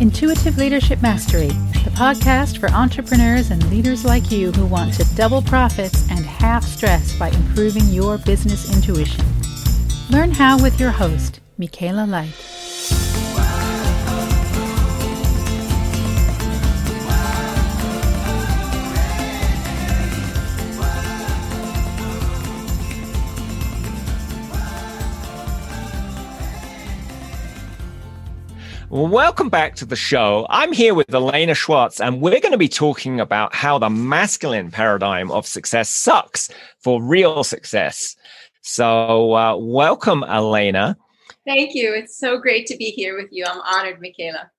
Intuitive Leadership Mastery, the podcast for entrepreneurs and leaders like you who want to double profits and half stress by improving your business intuition. Learn how with your host, Michaela Light. Welcome back to the show. I'm here with Alaina Schwartz, and we're going to be talking about how the masculine paradigm of success sucks for real success. So, uh, welcome, Alaina. Thank you. It's so great to be here with you. I'm honored, Michaela.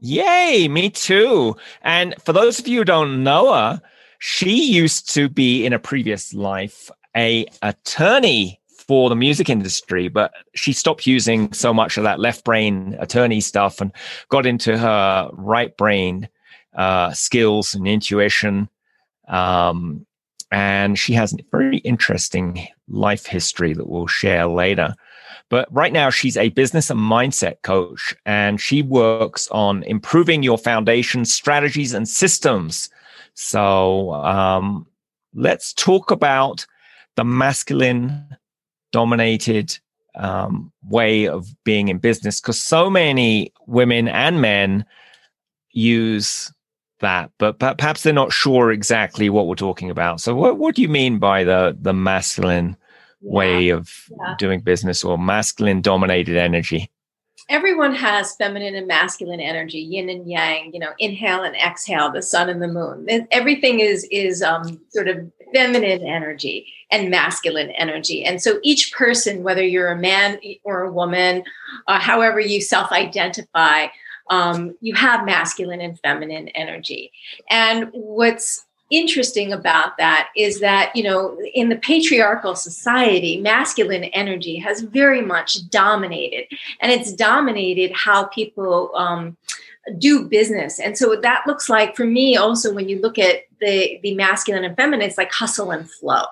Yay, me too. And for those of you who don't know her, she used to be in a previous life a attorney for the music industry, but she stopped using so much of that left brain attorney stuff and got into her right brain uh, skills and intuition. Um, and she has a very interesting life history that we'll share later. But right now, she's a business and mindset coach, and she works on improving your foundation strategies and systems. So um, let's talk about the masculine dominated um, way of being in business because so many women and men use that, but perhaps they're not sure exactly what we're talking about. So, what, what do you mean by the the masculine yeah. way of yeah. doing business or masculine dominated energy? everyone has feminine and masculine energy, yin and yang, you know, inhale and exhale, the sun and the moon. Everything is is um, sort of feminine energy and masculine energy. And so each person, whether you're a man or a woman, uh, however you self-identify, um, you have masculine and feminine energy. And what's interesting about that is that you know in the patriarchal society masculine energy has very much dominated and it's dominated how people um, do business. And so that looks like for me also when you look at the the masculine and feminine it's like hustle and flow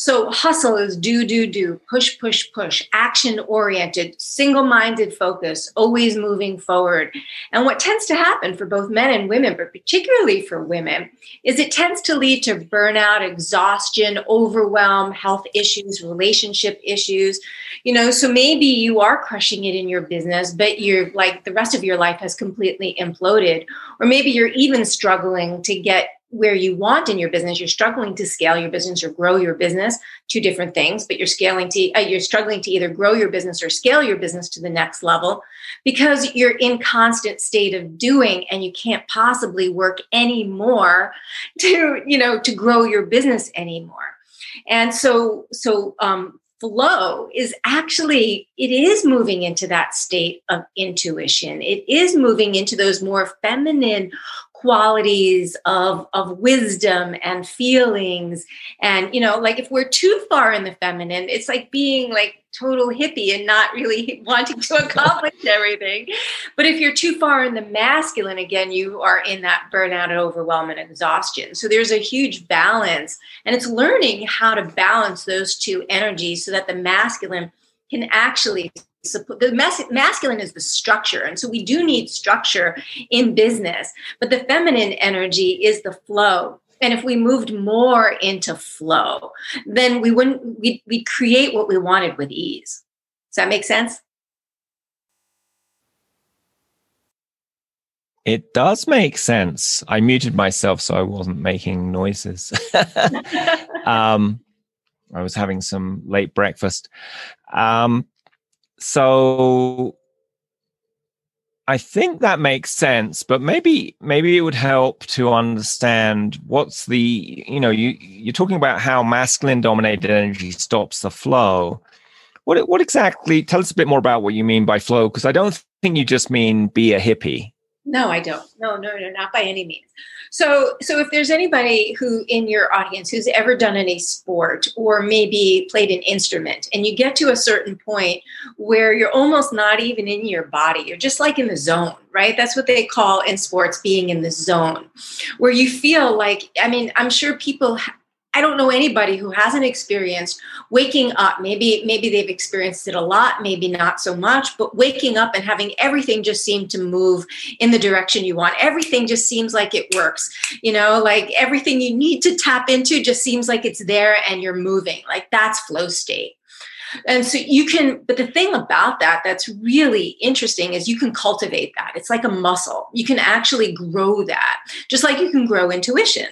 so hustle is do, do, do, push, push, push, action oriented, single minded focus, always moving forward. And what tends to happen for both men and women, but particularly for women, is it tends to lead to burnout, exhaustion, overwhelm, health issues, relationship issues. You know, so maybe you are crushing it in your business, but you're like the rest of your life has completely imploded. Or maybe you're even struggling to get where you want in your business you're struggling to scale your business or grow your business two different things but you're scaling to uh, you're struggling to either grow your business or scale your business to the next level because you're in constant state of doing and you can't possibly work anymore to you know to grow your business anymore. And so so um flow is actually it is moving into that state of intuition. It is moving into those more feminine qualities of of wisdom and feelings. And you know like if we're too far in the feminine it's like being like total hippie and not really wanting to accomplish everything. But if you're too far in the masculine again you are in that burnout and overwhelm and exhaustion. So there's a huge balance and it's learning how to balance those two energies so that the masculine can actually the mas- masculine is the structure and so we do need structure in business but the feminine energy is the flow and if we moved more into flow then we wouldn't we'd, we'd create what we wanted with ease does that make sense It does make sense. I muted myself so I wasn't making noises. um, I was having some late breakfast. Um, so I think that makes sense, but maybe maybe it would help to understand what's the you know you you're talking about how masculine dominated energy stops the flow. What what exactly? Tell us a bit more about what you mean by flow, because I don't think you just mean be a hippie. No, I don't. No, no, no, not by any means. So, so if there's anybody who in your audience who's ever done any sport or maybe played an instrument, and you get to a certain point where you're almost not even in your body, you're just like in the zone, right? That's what they call in sports being in the zone, where you feel like, I mean, I'm sure people I don't know anybody who hasn't experienced waking up. Maybe maybe they've experienced it a lot, maybe not so much, but waking up and having everything just seem to move in the direction you want. Everything just seems like it works. You know, like everything you need to tap into just seems like it's there and you're moving. Like that's flow state. And so you can, but the thing about that that's really interesting is you can cultivate that. It's like a muscle. You can actually grow that, just like you can grow intuition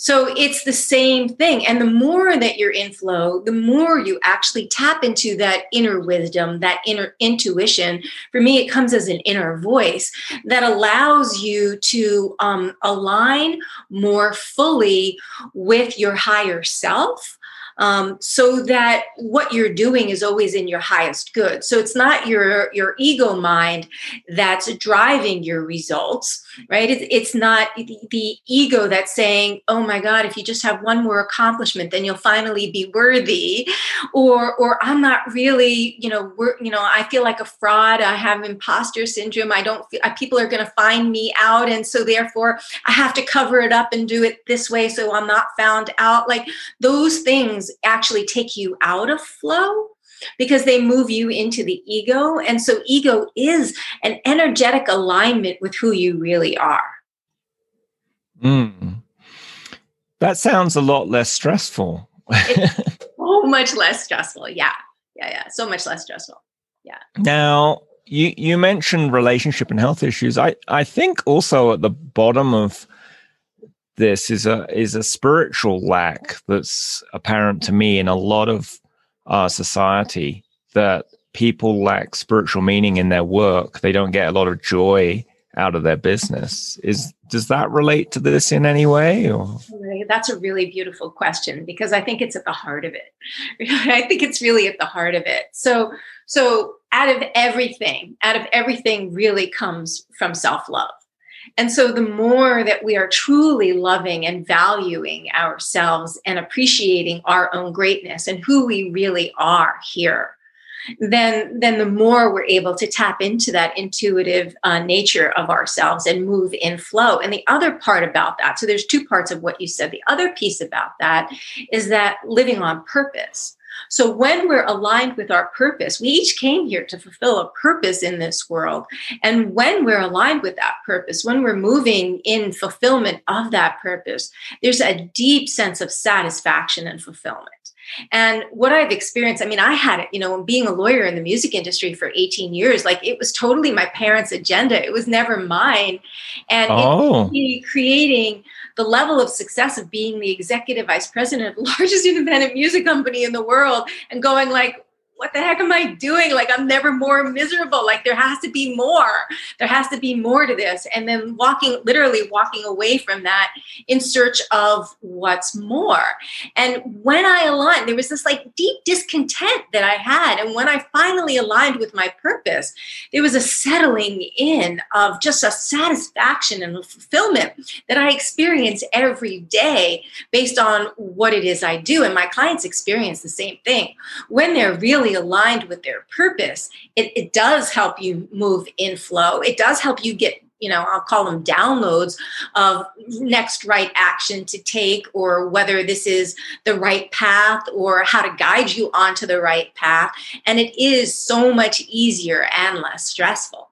so it's the same thing. And the more that you're in flow, the more you actually tap into that inner wisdom, that inner intuition. For me, it comes as an inner voice that allows you to um, align more fully with your higher self um, so that what you're doing is always in your highest good. So it's not your your ego mind that's driving your results, right? It, it's not the, the ego that's saying, "Oh my God, if you just have one more accomplishment, then you'll finally be worthy," or or I'm not really, you know, we're, you know, I feel like a fraud. I have imposter syndrome. I don't. Feel, people are going to find me out, and so therefore I have to cover it up and do it this way so I'm not found out. Like those things actually take you out of flow because they move you into the ego. And so, ego is an energetic alignment with who you really are. Mm. That sounds a lot less stressful. so much less stressful. Yeah. Yeah. Yeah. So much less stressful. Yeah. Now, you, you mentioned relationship and health issues. I, I think also at the bottom of this is a is a spiritual lack that's apparent to me in a lot of our society that people lack spiritual meaning in their work. They don't get a lot of joy out of their business. Is does that relate to this in any way or? That's a really beautiful question because i think it's at the heart of it. I think it's really at the heart of it. So so out of everything out of everything really comes from self-love and so, the more that we are truly loving and valuing ourselves and appreciating our own greatness and who we really are here, then, then the more we're able to tap into that intuitive uh, nature of ourselves and move in flow. And the other part about that, so there's two parts of what you said. The other piece about that is that living on purpose. So when we're aligned with our purpose, we each came here to fulfill a purpose in this world. And when we're aligned with that purpose, when we're moving in fulfillment of that purpose, there's a deep sense of satisfaction and fulfillment. And what I've experienced, I mean, I had it, you know, being a lawyer in the music industry for 18 years, like it was totally my parents' agenda. It was never mine. And oh. creating the level of success of being the executive vice president of the largest independent music company in the world and going like what the heck am I doing? Like, I'm never more miserable. Like, there has to be more. There has to be more to this. And then walking, literally walking away from that in search of what's more. And when I aligned, there was this like deep discontent that I had. And when I finally aligned with my purpose, there was a settling in of just a satisfaction and fulfillment that I experience every day based on what it is I do. And my clients experience the same thing. When they're really really aligned with their purpose, it, it does help you move in flow. It does help you get you know i'll call them downloads of next right action to take or whether this is the right path or how to guide you onto the right path and it is so much easier and less stressful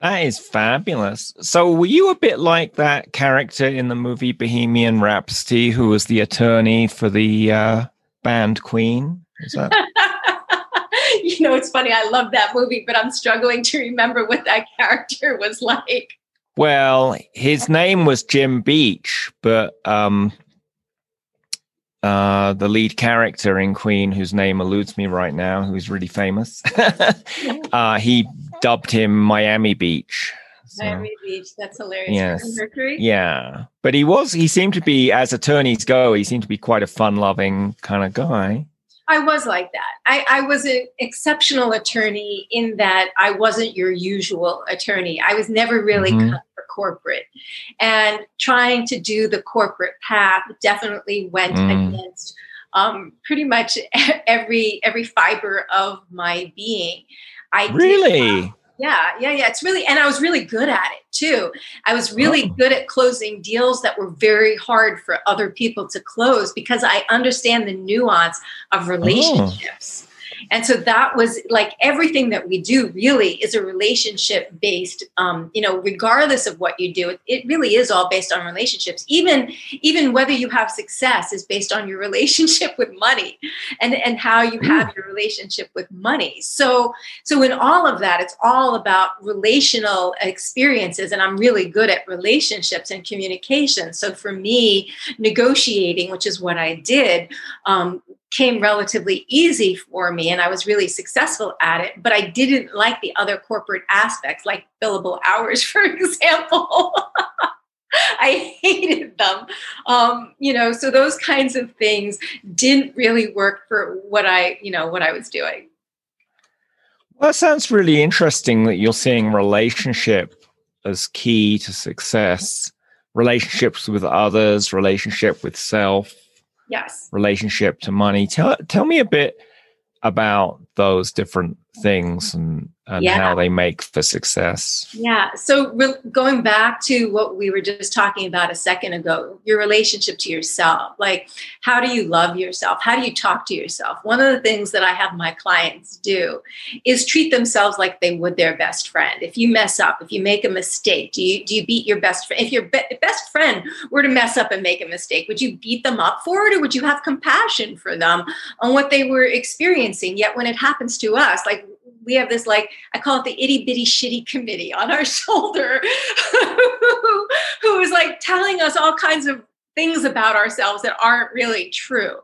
that is fabulous. So, were you a bit like that character in the movie Bohemian Rhapsody, who was the attorney for the uh, band Queen? Is that? you know, it's funny. I love that movie, but I'm struggling to remember what that character was like. Well, his name was Jim Beach, but um, uh, the lead character in Queen, whose name eludes me right now, who's really famous, uh, he dubbed him Miami Beach. So, Miami Beach. That's hilarious. Yes. Mercury. Yeah. But he was, he seemed to be, as attorneys go, he seemed to be quite a fun loving kind of guy. I was like that. I, I, was an exceptional attorney in that I wasn't your usual attorney. I was never really mm-hmm. cut for corporate. And trying to do the corporate path definitely went mm. against um, pretty much every every fiber of my being. I really. Did, Yeah, yeah, yeah. It's really, and I was really good at it too. I was really oh. good at closing deals that were very hard for other people to close because I understand the nuance of oh. relationships. Oh. And so that was like everything that we do really is a relationship based, um, you know, regardless of what you do, it, really is all based on relationships. Even, even whether you have success is based on your relationship with money and, and how you have your relationship with money. So, so in all of that, it's all about relational experiences. And I'm really good at relationships and communication. So for me, negotiating, which is what I did, um, came relatively easy for me and I was really successful at it, but I didn't like the other corporate aspects, like billable hours, for example. I hated them. Um, you know, so those kinds of things didn't really work for what I, you know, what I was doing. Well, it sounds really interesting that you're seeing relationship as key to success, relationships with others, relationship with self, yes. relationship to money. Tell tell me a bit about those different things and, and yeah. how they make for success. Yeah. So, re- going back to what we were just talking about a second ago, your relationship to yourself. Like, how do you love yourself? How do you talk to yourself? One of the things that I have my clients do is treat themselves like they would their best friend. If you mess up, if you make a mistake, do you do you beat your best friend? If your be- best friend were to mess up and make a mistake, would you beat them up for it, or would you have compassion for them on what they were experiencing? Yet, when it happens to us, like we have this like I call it the itty bitty shitty committee on our shoulder who is like telling us all kinds of things about ourselves that aren't really true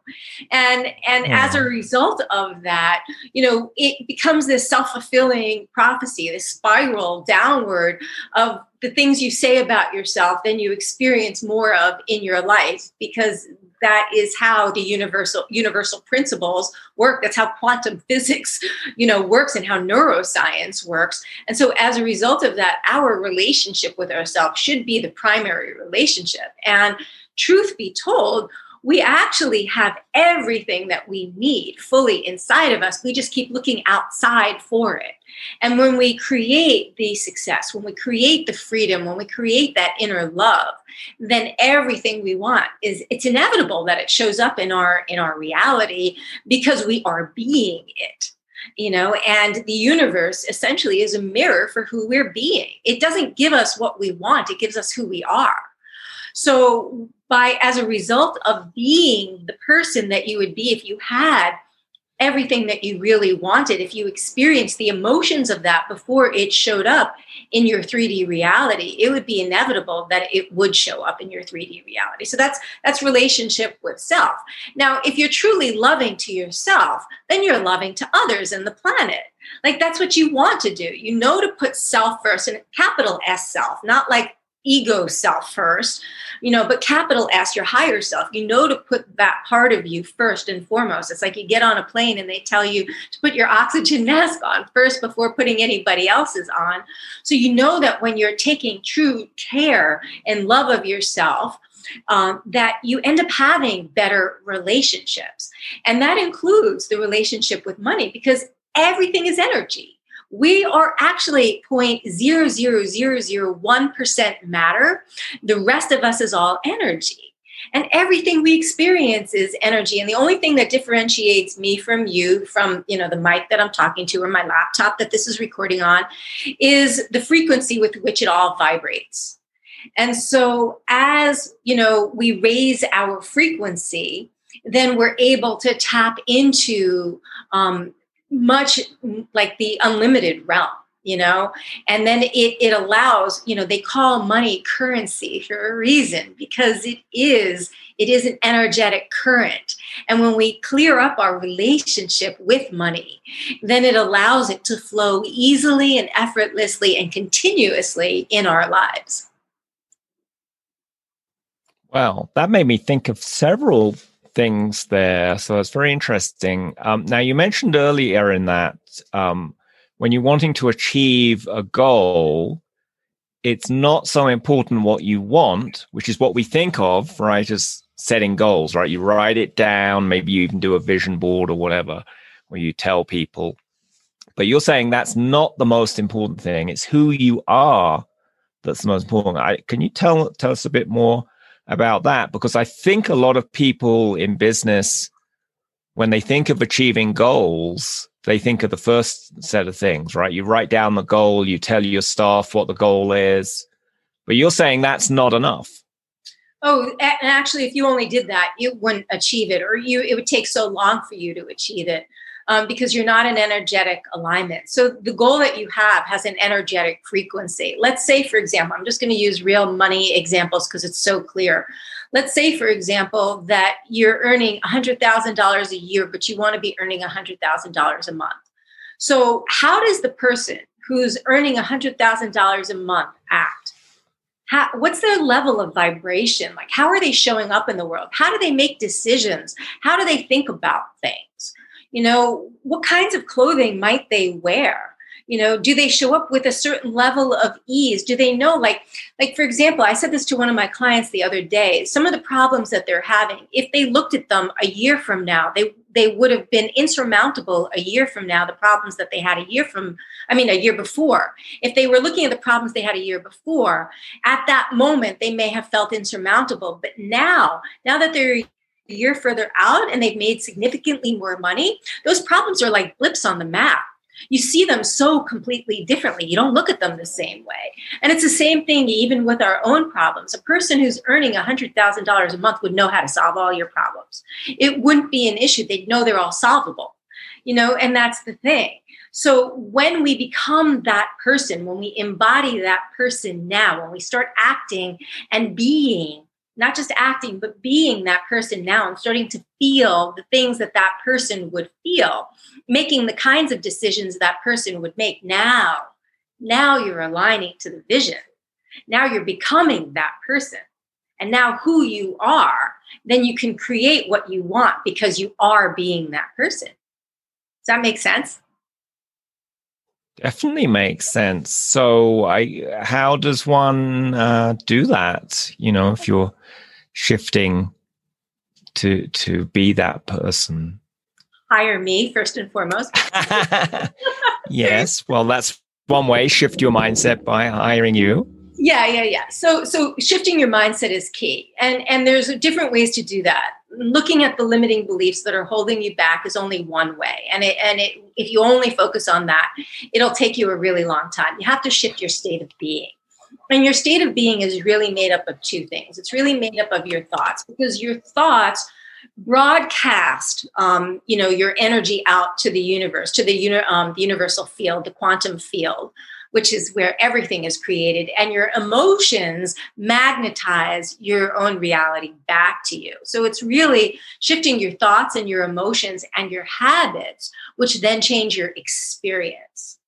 and and yeah. as a result of that you know it becomes this self-fulfilling prophecy this spiral downward of the things you say about yourself then you experience more of in your life because that is how the universal universal principles work. That's how quantum physics you know works and how neuroscience works. And so as a result of that our relationship with ourselves should be the primary relationship. And truth be told we actually have everything that we need fully inside of us. We just keep looking outside for it. And when we create the success, when we create the freedom, when we create that inner love, then everything we want is it's inevitable that it shows up in our in our reality because we are being it you know and the universe essentially is a mirror for who we're being it doesn't give us what we want it gives us who we are so by as a result of being the person that you would be if you had everything that you really wanted if you experienced the emotions of that before it showed up in your 3D reality it would be inevitable that it would show up in your 3D reality. So that's that's relationship with self. Now if you're truly loving to yourself then you're loving to others and the planet. Like that's what you want to do. You know to put self first and capital S self not like ego self first, you know, but capital S, your higher self, you know to put that part of you first and foremost. It's like you get on a plane and they tell you to put your oxygen mask on first before putting anybody else's on. So you know that when you're taking true care and love of yourself, um, that you end up having better relationships. And that includes the relationship with money because everything is energy we are actually 0.00001% matter. The rest of us is all energy. And everything we experience is energy. And the only thing that differentiates me from you, from you know the mic that I'm talking to or my laptop that this is recording on, is the frequency with which it all vibrates. And so as you know, we raise our frequency, then we're able to tap into um, much like the unlimited realm you know? And then it, it allows you know they call money currency for a reason because it is it is an energetic current. And when we clear up our relationship with money then it allows it to flow easily and effortlessly and continuously in our lives. Wow that made me think of several things there. So it's very interesting. Um, now, you mentioned earlier in that um, when you're wanting to achieve a goal, it's not so important what you want, which is what we think of, right, as setting goals, right? You write it down, maybe you even do a vision board or whatever, where you tell people. But you're saying that's not the most important thing. It's who you are that's the most important. I, can you tell tell us a bit more about that? Because I think a lot of people in business, when they think of achieving goals, they think of the first set of things, right? You write down the goal, you tell your staff what the goal is, but you're saying that's not enough. Oh, and actually, if you only did that, you wouldn't achieve it, or you it would take so long for you to achieve it um, because you're not in energetic alignment. So the goal that you have has an energetic frequency. Let's say, for example, I'm just going to use real money examples because it's so clear. Let's say, for example, that you're earning $100,000 a year, but you want to be earning $100,000 a month. So, how does the person who's earning $100,000 a month act? How, what's their level of vibration? Like, how are they showing up in the world? How do they make decisions? How do they think about things? You know what kinds of clothing might they wear? You know do they show up with a certain level of ease? Do they know like like for example i said this to one of my clients the other day some of the problems that they're having if they looked at them a year from now they they would have been insurmountable a year from now the problems that they had a year from i mean a year before. If they were looking at the problems they had a year before at that moment they may have felt insurmountable. But now now that they're a year further out and they've made significantly more money, those problems are like blips on the map. You see them so completely differently. You don't look at them the same way. And it's the same thing even with our own problems. A person who's earning $100,000 a month would know how to solve all your problems. It wouldn't be an issue. They'd know they're all solvable. You know, and that's the thing. So when we become that person, when we embody that person now, when we start acting and being not just acting, but being that person now and starting to feel the things that that person would feel, making the kinds of decisions that person would make now. Now you're aligning to the vision. Now you're becoming that person. And now who you are, then you can create what you want because you are being that person. Does that make sense? Definitely makes sense. So, I how does one uh, do that? You know, if you're shifting to to be that person? Hire me first and foremost. Yes. Well that's one way. Shift your mindset by hiring you. Yeah yeah yeah. So so shifting your mindset is key. And and there's different ways to do that looking at the limiting beliefs that are holding you back is only one way. And it and it if you only focus on that it'll take you a really long time. You have to shift your state of being. And your state of being is really made up of two things. It's really made up of your thoughts because your thoughts broadcast, um, you know, your energy out to the universe, to the, uni- um, the universal field, the quantum field, which is where everything is created. And your emotions magnetize your own reality back to you. So it's really shifting your thoughts and your emotions and your habits, which then change your experience.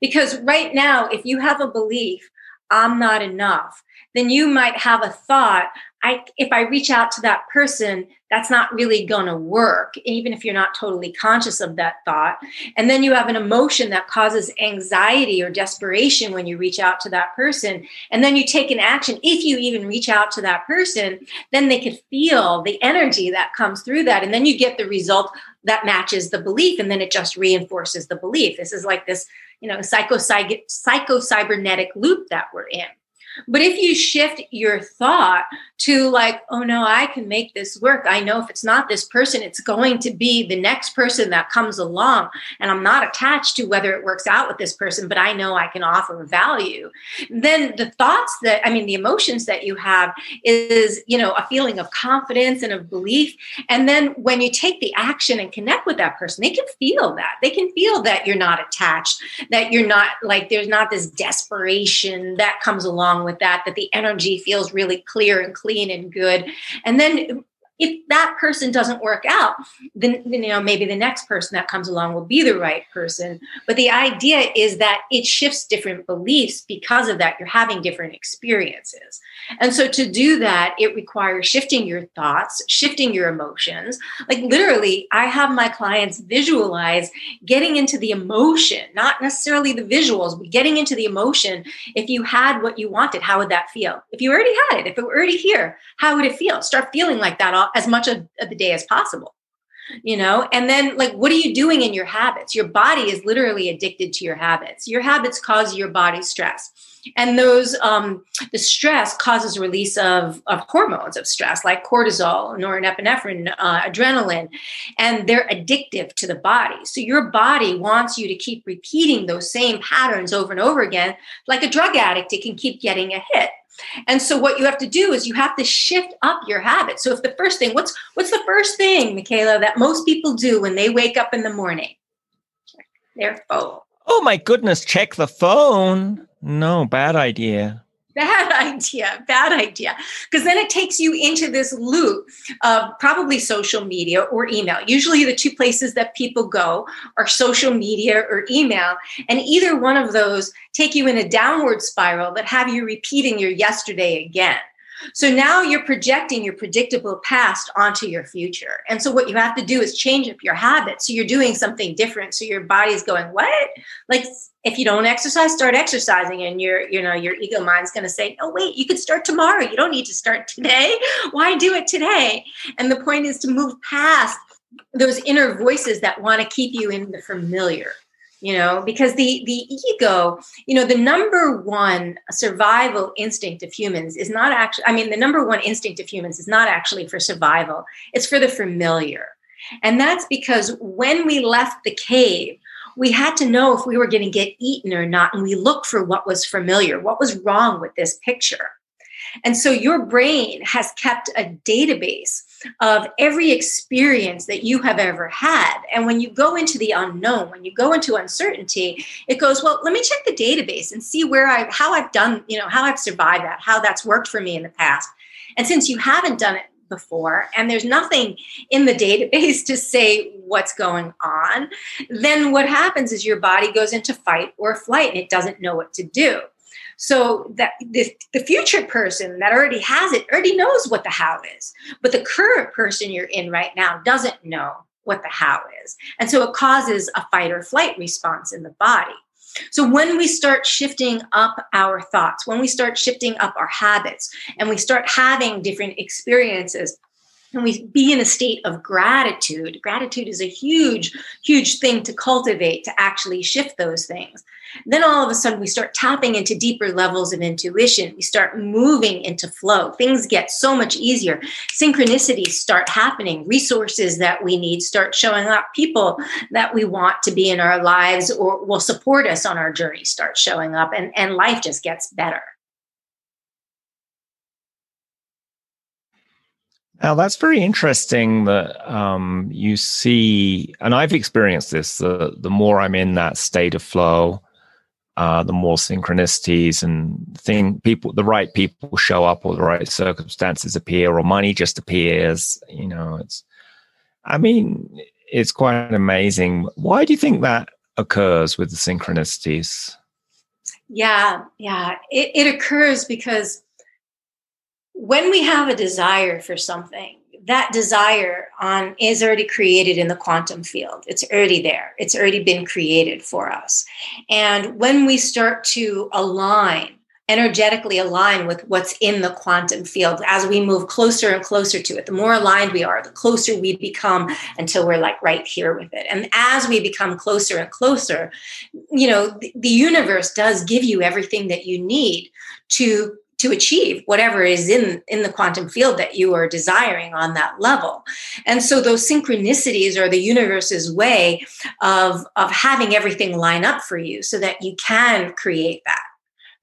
Because right now, if you have a belief I'm not enough, then you might have a thought, I if I reach out to that person, that's not really going to work, even if you're not totally conscious of that thought. And then you have an emotion that causes anxiety or desperation when you reach out to that person. And then you take an action. If you even reach out to that person, then they could feel the energy that comes through that. And then you get the result that matches the belief. And then it just reinforces the belief. This is like this you know psycho cybernetic loop that we're in but if you shift your thought to like, oh no, I can make this work. I know if it's not this person, it's going to be the next person that comes along. And I'm not attached to whether it works out with this person, but I know I can offer value. Then the thoughts that, I mean, the emotions that you have is, you know, a feeling of confidence and of belief. And then when you take the action and connect with that person, they can feel that. They can feel that you're not attached, that you're not like, there's not this desperation that comes along with that, that the energy feels really clear and clean and good. And then if that person doesn't work out, then, you know maybe the next person that comes along will be the right person. But the idea is that it shifts different beliefs because of that. You're having different experiences, and so to do that, it requires shifting your thoughts, shifting your emotions. Like literally, I have my clients visualize getting into the emotion, not necessarily the visuals, but getting into the emotion. If you had what you wanted, how would that feel? If you already had it, if it were already here, how would it feel? Start feeling like that all as much of, of the day as possible. you know? And then like what are you doing in your habits? Your body is literally addicted to your habits. Your habits cause your body stress. And those um, the stress causes release of, of hormones of stress like cortisol norepinephrine uh, adrenaline and they're addictive to the body. So your body wants you to keep repeating those same patterns over and over again like a drug addict it can keep getting a hit and so what you have to do is you have to shift up your habits. So if the first thing, what's what's the first thing, Michaela, that most people do when they wake up in the morning? Check their phone. Oh my goodness, check the phone. No, bad idea. Bad idea. Bad idea. Because then it takes you into this loop of probably social media or email. Usually, the two places that people go are social media or email. And either one of those take you in a downward spiral that have you repeating your yesterday again. So now you're projecting your predictable past onto your future. And so what you have to do is change up your habits. So you're doing something different. So your body's going, what? Like if you don't exercise, start exercising. And your, you know, your ego mind's going to say, oh, wait, you could start tomorrow. You don't need to start today. Why do it today? And the point is to move past those inner voices that want to keep you in the familiar you know because the the ego you know the number one survival instinct of humans is not actually i mean the number one instinct of humans is not actually for survival. It's for the familiar. And that's because when we left the cave we had to know if we were going to get eaten or not and we looked for what was familiar what was wrong with this picture. And so your brain has kept a database of every experience that you have ever had. And when you go into the unknown, when you go into uncertainty, it goes, well, let me check the database and see where I how I've done, you know, how I've survived that, how that's worked for me in the past. And since you haven't done it before and there's nothing in the database to say what's going on, then what happens is your body goes into fight or flight and it doesn't know what to do. So that the, the future person that already has it already knows what the how is. But the current person you're in right now doesn't know what the how is. And so it causes a fight or flight response in the body. So when we start shifting up our thoughts, when we start shifting up our habits, and we start having different experiences, and we be in a state of gratitude, gratitude is a huge, huge thing to cultivate to actually shift those things. Then all of a sudden, we start tapping into deeper levels of intuition. We start moving into flow. Things get so much easier. Synchronicities start happening. Resources that we need start showing up. People that we want to be in our lives or will support us on our journey start showing up, and, and life just gets better. Now that's very interesting that um, you see, and I've experienced this. The the more I'm in that state of flow, uh, the more synchronicities and thing people the right people show up or the right circumstances appear or money just appears you know it's i mean it's quite amazing why do you think that occurs with the synchronicities yeah yeah it, it occurs because when we have a desire for something that desire on is already created in the quantum field. It's already there. It's already been created for us. And when we start to align energetically align with what's in the quantum field as we move closer and closer to it the more aligned we are the closer we become until we're like right here with it. And as we become closer and closer you know the, universe does give you everything that you need to to achieve whatever is in in the quantum field that you are desiring on that level. And so those synchronicities are the universe's way of of having everything line up for you so that you can create that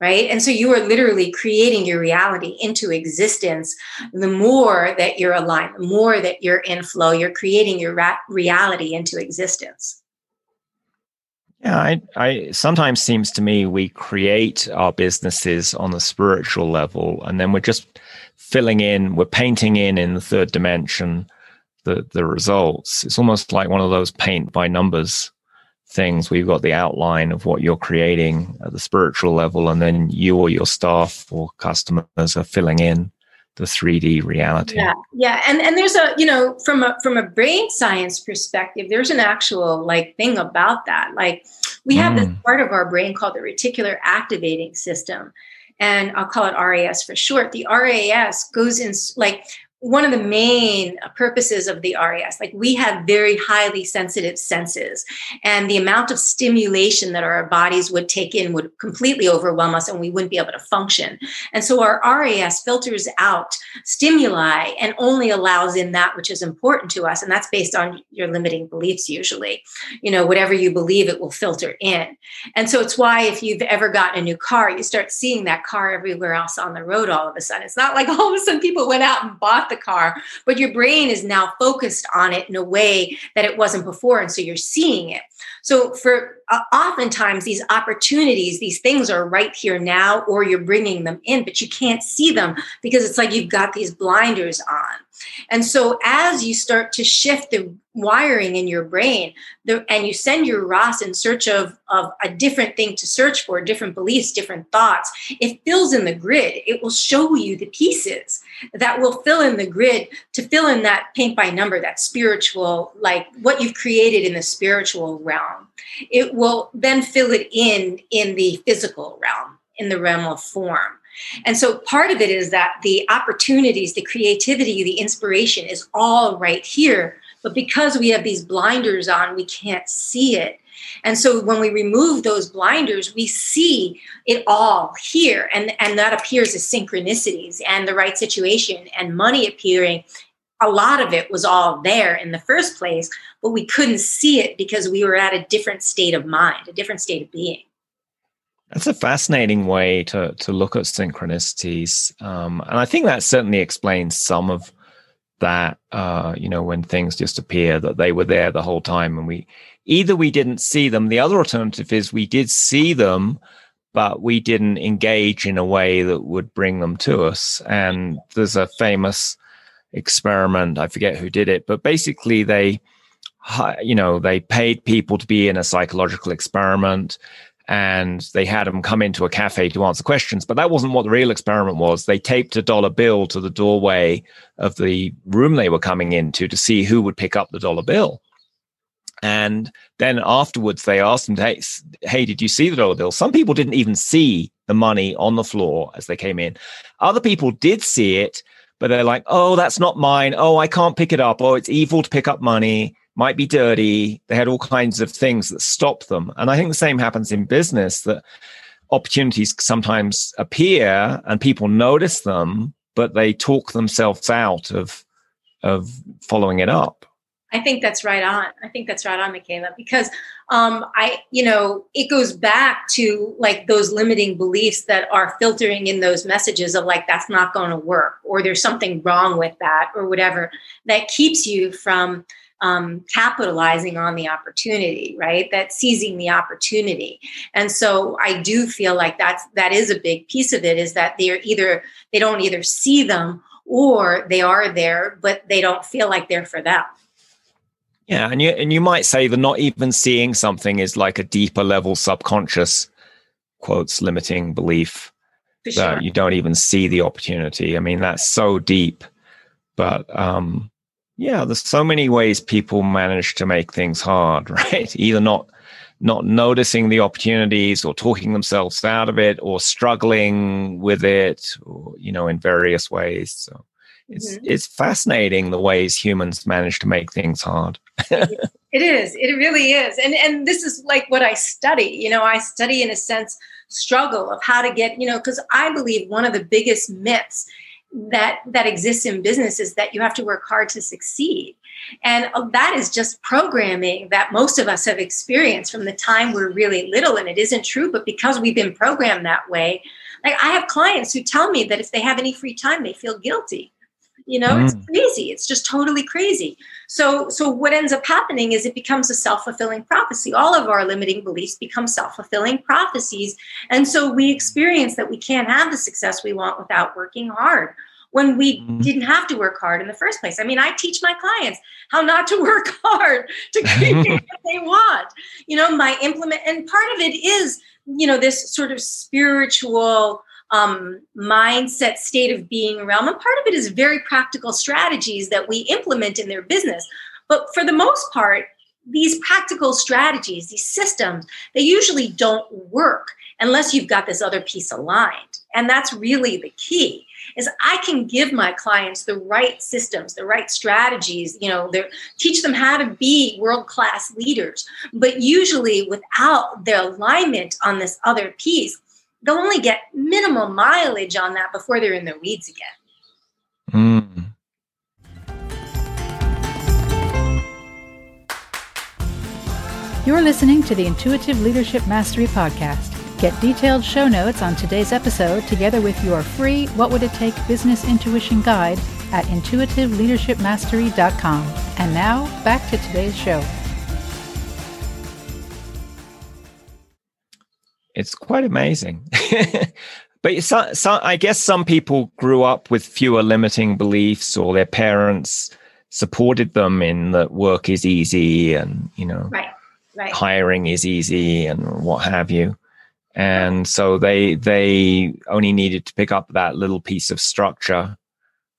right? And so you are literally creating your reality into existence the more that you're aligned the more that you're in flow you're creating your ra- reality into existence yeah, I, I sometimes seems to me we create our businesses on the spiritual level, and then we're just filling in, we're painting in in the third dimension the the results. It's almost like one of those paint by numbers things where you've got the outline of what you're creating at the spiritual level, and then you or your staff or customers are filling in the 3D reality. Yeah, yeah, and and there's a you know from a from a brain science perspective, there's an actual like thing about that. Like we have mm. this part of our brain called the reticular activating system, and I'll call it RAS for short. The RAS goes in like one of the main purposes of the RAS. Like we have very highly sensitive senses, and the amount of stimulation that our bodies would take in would completely overwhelm us, and we wouldn't be able to function. And so our RAS filters out stimuli and only allows in that which is important to us, and that's based on your limiting beliefs. Usually, you know, whatever you believe, it will filter in. And so it's why if you've ever gotten a new car, you start seeing that car everywhere else on the road all of a sudden. It's not like all of a sudden people went out and bought the car, but your brain is now focused on it in a way that it wasn't before. And so you're seeing it. So for uh, oftentimes these opportunities, these things are right here now, or you're bringing them in, but you can't see them because it's like you've got these blinders on. And so as you start to shift the wiring in your brain the, and you send your RAS in search of, of a different thing to search for, different beliefs, different thoughts, it fills in the grid. It will show you the pieces that will fill in the grid to fill in that paint by number, that spiritual, like what you've created in the spiritual realm. It will then fill it in in the physical realm, in the realm of form. And so part of it is that the opportunities, the creativity, the inspiration is all right here. But because we have these blinders on, we can't see it. And so when we remove those blinders, we see it all here. And, and that appears as synchronicities and the right situation and money appearing. A lot of it was all there in the first place, but we couldn't see it because we were at a different state of mind, a different state of being. That's a fascinating way to to look at synchronicities, um, and I think that certainly explains some of that. Uh, you know, when things just appear that they were there the whole time, and we either we didn't see them. The other alternative is we did see them, but we didn't engage in a way that would bring them to us. And there's a famous experiment. I forget who did it, but basically they you know, they paid people to be in a psychological experiment and they had them come into a cafe to answer questions. But that wasn't what the real experiment was. They taped a dollar bill to the doorway of the room they were coming into to see who would pick up the dollar bill. And then afterwards, they asked them, hey, hey, did you see the dollar bill? Some people didn't even see the money on the floor as they came in. Other people did see it, but they're like, oh, that's not mine. Oh, I can't pick it up. Oh, it's evil to pick up money might be dirty. They had all kinds of things that stop them. And I think the same happens in business that opportunities sometimes appear and people notice them, but they talk themselves out of of following it up. I think that's right on. I think that's right on, Michaela, because um, I, you know, it goes back to like those limiting beliefs that are filtering in those messages of like that's not going to work, or there's something wrong with that, or whatever that keeps you from um, capitalizing on the opportunity, right? That seizing the opportunity. And so I do feel like that's that is a big piece of it is that they're either they don't either see them or they are there, but they don't feel like they're for them. Yeah, and you and you might say that not even seeing something is like a deeper level subconscious quotes limiting belief for that sure. you don't even see the opportunity. I mean, that's so deep. But um yeah, there's so many ways people manage to make things hard, right? Either not not noticing the opportunities or talking themselves out of it or struggling with it or you know in various ways. So it's mm-hmm. it's fascinating the ways humans manage to make things hard. it is. It really is. And and this is like what I study. You know, I study in a sense struggle of how to get, you know, because I believe one of the biggest myths that that exists in business is that you have to work hard to succeed and uh, that is just programming that most of us have experienced from the time we're really little and it isn't true but because we've been programmed that way like i have clients who tell me that if they have any free time they feel guilty you know mm. it's crazy it's just totally crazy so so what ends up happening is it becomes a self-fulfilling prophecy all of our limiting beliefs become self-fulfilling prophecies and so we experience that we can't have the success we want without working hard when we mm. didn't have to work hard in the first place. I mean, I teach my clients how not to work hard to create what they want. You know, my implement, and part of it is, you know, this sort of spiritual um, mindset, state of being realm. And part of it is very practical strategies that we implement in their business. But for the most part, these practical strategies, these systems, they usually don't work unless you've got this other piece aligned. And that's really the key is I can give my clients the right systems, the right strategies, you know, teach them how to be world-class leaders. But usually without the alignment on this other piece, they'll only get minimal mileage on that before they're in the weeds again. Mm. You're listening to the Intuitive Leadership Mastery Podcast. Get detailed show notes on today's episode together with your free What Would It Take Business Intuition Guide at intuitiveleadershipmastery.com. And now, back to today's show. It's quite amazing. but so, so, I guess some people grew up with fewer limiting beliefs or their parents supported them in that work is easy and, you know. Right right. hiring is easy and what have you and so they they only needed to pick up that little piece of structure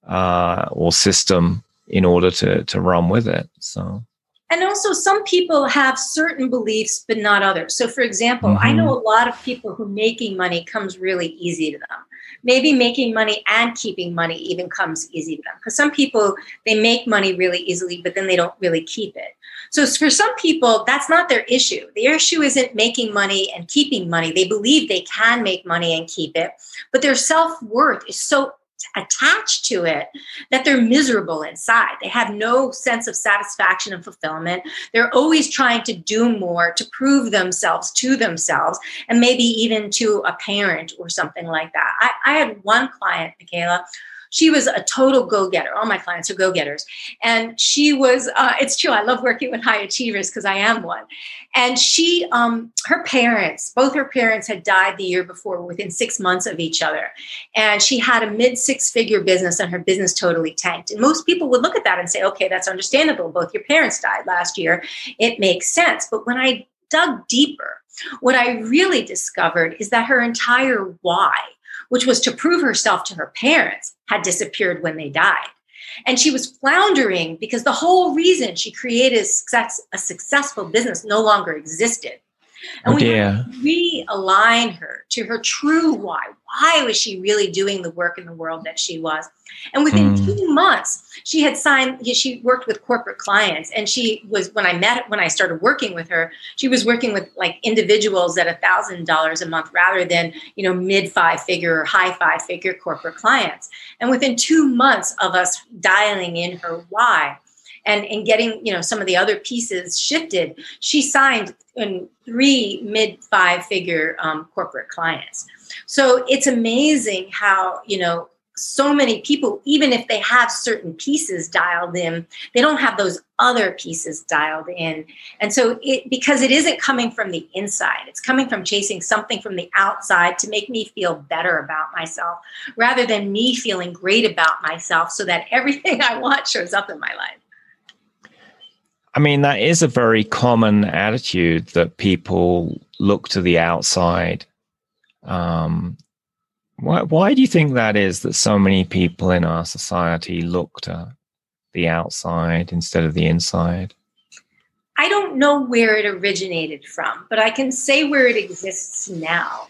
uh, or system in order to to run with it so and also some people have certain beliefs but not others so for example mm-hmm. i know a lot of people who making money comes really easy to them maybe making money and keeping money even comes easy to them because some people they make money really easily but then they don't really keep it so for some people, that's not their issue. The issue isn't making money and keeping money. They believe they can make money and keep it, but their self worth is so attached to it that they're miserable inside. They have no sense of satisfaction and fulfillment. They're always trying to do more to prove themselves to themselves and maybe even to a parent or something like that. I, I had one client, Michaela, she was a total go-getter. All my clients are go-getters. And she was uh, it's true i love working with high achievers because i am one. And she um, her parents both her parents had died the year before within six months of each other. And she had a mid six figure business and her business totally tanked. And most people would look at that and say okay that's understandable. Both your parents died last year. It makes sense. But when i dug deeper what i really discovered is that her entire why which was to prove herself to her parents, had disappeared when they died. And she was floundering because the whole reason she created success, a successful business no longer existed. And oh, we realign her to her true why. Why was she really doing the work in the world that she was? And within mm. two months, she had signed, she worked with corporate clients. And she was, when I met, when I started working with her, she was working with like individuals at a thousand dollars a month rather than, you know, mid five figure or high five figure corporate clients. And within two months of us dialing in her why, and, and getting you know some of the other pieces shifted she signed in three mid five figure um, corporate clients so it's amazing how you know so many people, even if they have certain pieces dialed in, they don't have those other pieces dialed in. And so it because it isn't coming from the inside, it's coming from chasing something from the outside to make me feel better about myself rather than me feeling great about myself so that everything I want shows up in my life. I mean, that is a very common attitude that people look to the outside um, why, why do you think that is that so many people in our society look to the outside instead of the inside? I don't know where it originated from, but I can say where it exists now.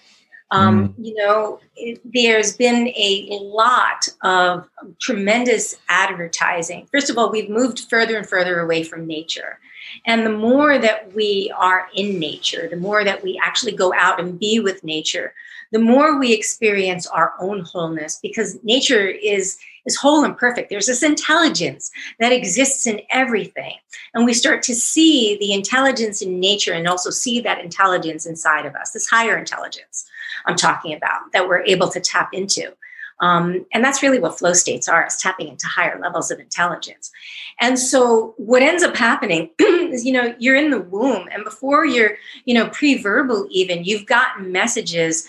Um, mm. You know, it, there's been a lot of tremendous advertising. First of all, we've moved further and further away from nature. And the more that we are in nature, the more that we actually go out and be with nature, the more we experience our own wholeness because nature is is whole and perfect there's this intelligence that exists in everything and we start to see the intelligence in nature and also see that intelligence inside of us this higher intelligence i'm talking about that we're able to tap into. Um, and that's really what flow states are is tapping into higher levels of intelligence. And so what ends up happening is you know you're in the womb and before you're you know pre-verbal even you've gotten messages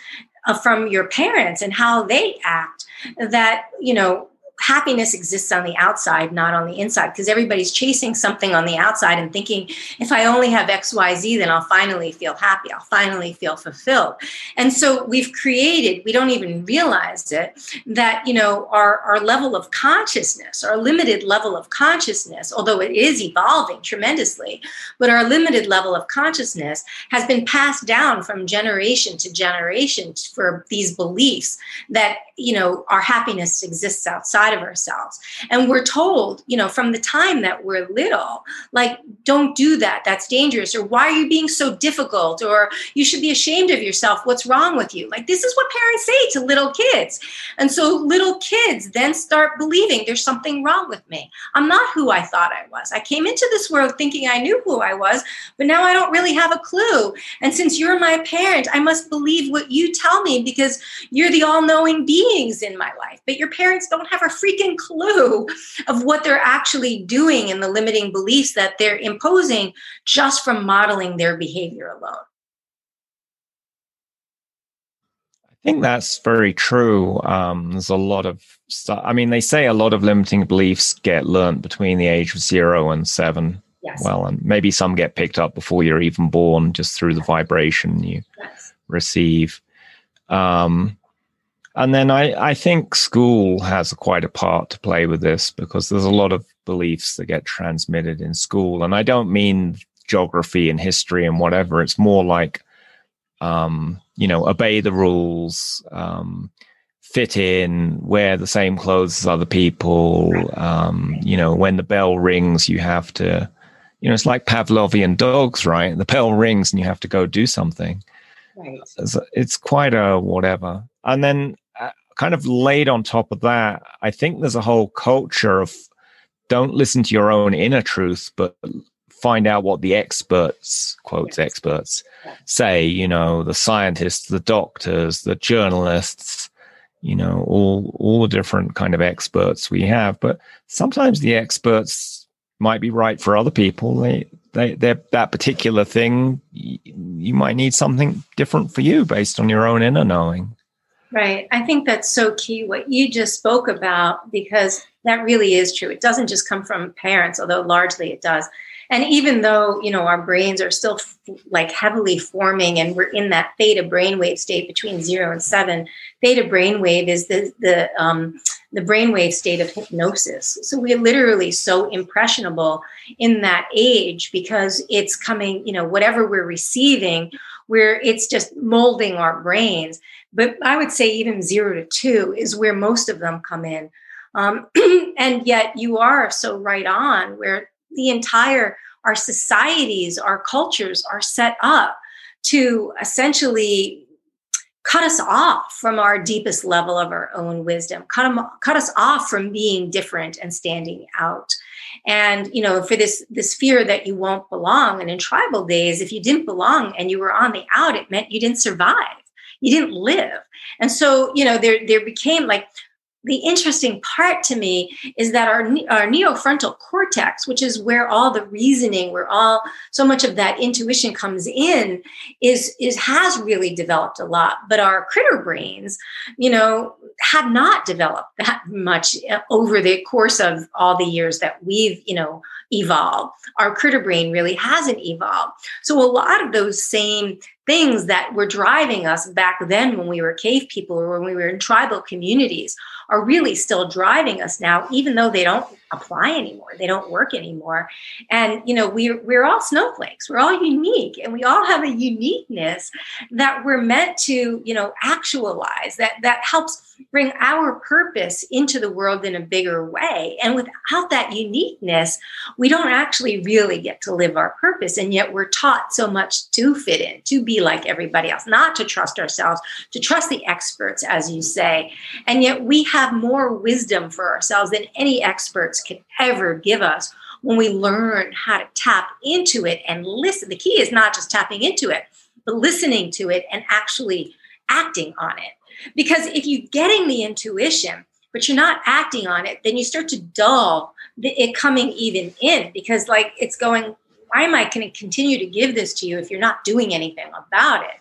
uh, from your parents and how they act that you know happiness exists on the outside, not on the inside, because everybody's chasing something on the outside and thinking, if I only have XYZ, then I'll finally feel happy. I'll finally feel fulfilled. And so we've created, we don't even realize it, that, you know, our, our level of consciousness, our limited level of consciousness, although it is evolving tremendously, but our limited level of consciousness has been passed down from generation to generation for these beliefs that, you know, our happiness exists outside of ourselves. And we're told, you know, from the time that we're little, like, don't do that. That's dangerous. Or why are you being so difficult? Or you should be ashamed of yourself. What's wrong with you? Like, this is what parents say to little kids. And so little kids then start believing there's something wrong with me. I'm not who I thought I was. I came into this world thinking I knew who I was, but now I don't really have a clue. And since you're my parent, I must believe what you tell me because you're the all knowing beings in my life. But your parents don't have a freaking clue of what they're actually doing and the limiting beliefs that they're imposing just from modeling their behavior alone. I think that's very true. Um, there's a lot of stuff. I mean, they say a lot of limiting beliefs get learned between the age of zero and seven. Yes. Well, and maybe some get picked up before you're even born just through the vibration you yes. receive. Um, and then I, I think school has quite a part to play with this because there's a lot of beliefs that get transmitted in school. And I don't mean geography and history and whatever. It's more like, um, you know, obey the rules, um, fit in, wear the same clothes as other people. Um, you know, when the bell rings, you have to, you know, it's like Pavlovian dogs, right? The bell rings and you have to go do something. Right. It's, it's quite a whatever. And then kind of laid on top of that, I think there's a whole culture of don't listen to your own inner truth, but find out what the experts, quotes yes. experts, say, you know, the scientists, the doctors, the journalists, you know, all all the different kind of experts we have. But sometimes the experts might be right for other people. They they they're that particular thing. You might need something different for you based on your own inner knowing. Right. I think that's so key what you just spoke about because that really is true. It doesn't just come from parents, although largely it does. And even though, you know, our brains are still f- like heavily forming and we're in that theta brainwave state between 0 and 7, theta brainwave is the the um the brainwave state of hypnosis. So we're literally so impressionable in that age because it's coming, you know, whatever we're receiving, where it's just molding our brains. But I would say even zero to two is where most of them come in. Um, and yet you are so right on where the entire, our societies, our cultures are set up to essentially cut us off from our deepest level of our own wisdom, cut, them, cut us off from being different and standing out. And, you know, for this, this fear that you won't belong. And in tribal days, if you didn't belong and you were on the out, it meant you didn't survive you didn't live. And so, you know, there there became like the interesting part to me is that our, our neofrontal cortex, which is where all the reasoning, where all so much of that intuition comes in, is is has really developed a lot. But our critter brains, you know, have not developed that much uh, over the course of all the years that we've, you know, evolved. Our critter brain really hasn't evolved. So a lot of those same things that were driving us back then when we were cave people or when we were in tribal communities are really still driving us now, even though they don't apply anymore. They don't work anymore. And, you know, we're, we're all snowflakes. We're all unique and we all have a uniqueness that we're meant to, you know, actualize that, that helps bring our purpose into the world in a bigger way. And without that uniqueness, we don't actually really get to live our purpose. And yet we're taught so much to fit in, to be like everybody else, not to trust ourselves, to trust the experts, as you say. And yet we have more wisdom for ourselves than any experts can ever give us when we learn how to tap into it and listen. The key is not just tapping into it, but listening to it and actually acting on it. Because if you're getting the intuition, but you're not acting on it, then you start to dull it coming even in because, like, it's going, why am I going to continue to give this to you if you're not doing anything about it?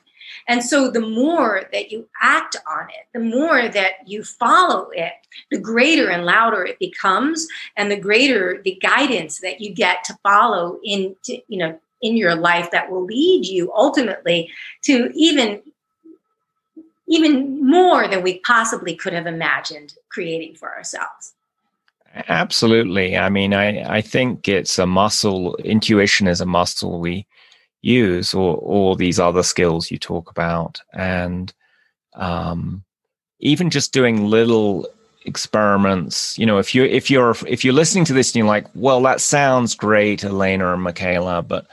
And so the more that you act on it, the more that you follow it, the greater and louder it becomes and the greater the guidance that you get to follow in to, you know in your life that will lead you ultimately to even even more than we possibly could have imagined creating for ourselves. Absolutely. I mean, I, I think it's a muscle. Intuition is a muscle we use, or all these other skills you talk about, and um, even just doing little experiments. You know, if you if you're if you're listening to this and you're like, well, that sounds great, Alaina and Michaela, but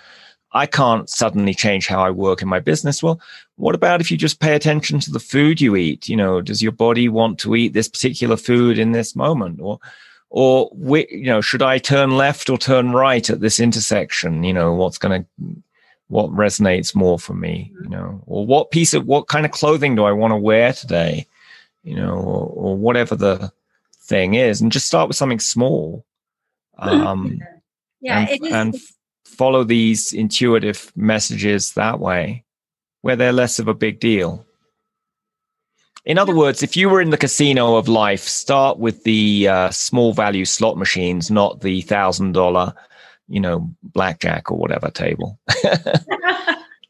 I can't suddenly change how I work in my business. Well, what about if you just pay attention to the food you eat? You know, does your body want to eat this particular food in this moment? Or, or, you know, should I turn left or turn right at this intersection? You know, what's going to, what resonates more for me? You know, or what piece of, what kind of clothing do I want to wear today? You know, or, or whatever the thing is, and just start with something small. Um, yeah, and. And, follow these intuitive messages that way, where they're less of a big deal. In other words, if you were in the casino of life, start with the uh, small value slot machines, not the thousand dollar, you know, blackjack or whatever table.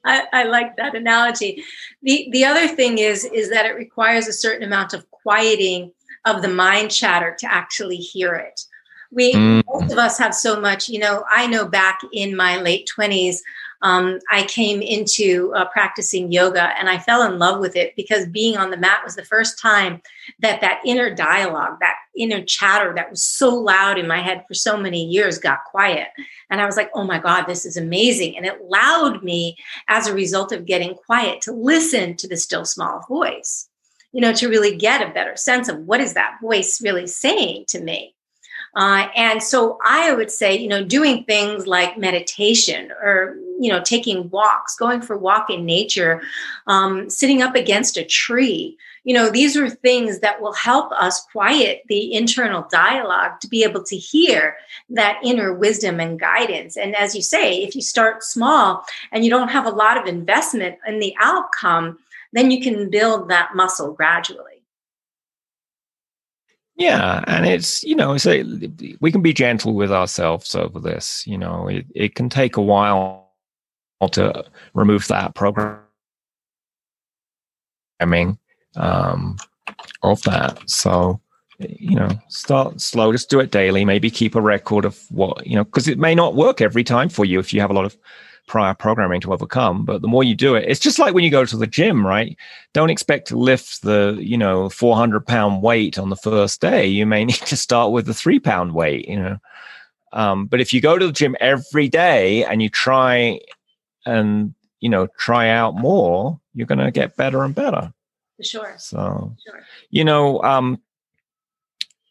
I, I, like that analogy. the The other thing is is that it requires a certain amount of quieting of the mind chatter to actually hear it we mm. most of us have so much you know i know back in my late 20s um, i came into uh, practicing yoga and i fell in love with it because being on the mat was the first time that that inner dialogue that inner chatter that was so loud in my head for so many years got quiet. And i was like oh my god this is amazing. And it allowed me as a result of getting quiet to listen to the still small voice you know to really get a better sense of what is that voice really saying to me uh, and so I would say, you know, doing things like meditation or, you know, taking walks, going for a walk in nature, um, sitting up against a tree, you know, these are things that will help us quiet the internal dialogue to be able to hear that inner wisdom and guidance. And as you say, if you start small and you don't have a lot of investment in the outcome, then you can build that muscle gradually. Yeah, and it's you know, so we can be gentle with ourselves over this. You know, it, it can take a while to remove that programming um, of that. So you know, start slow, just do it daily. Maybe keep a record of what you know, because it may not work every time for you if you have a lot of prior programming to overcome. But the more you do it, it's just like when you go to the gym, right? Don't expect to lift the, you know, 400 pound weight on the first day. You may need to start with the three pound weight, you know. Um, but if you go to the gym every day and you try and, you know, try out more, you're going to get better and better. For sure. So, sure. you know, um,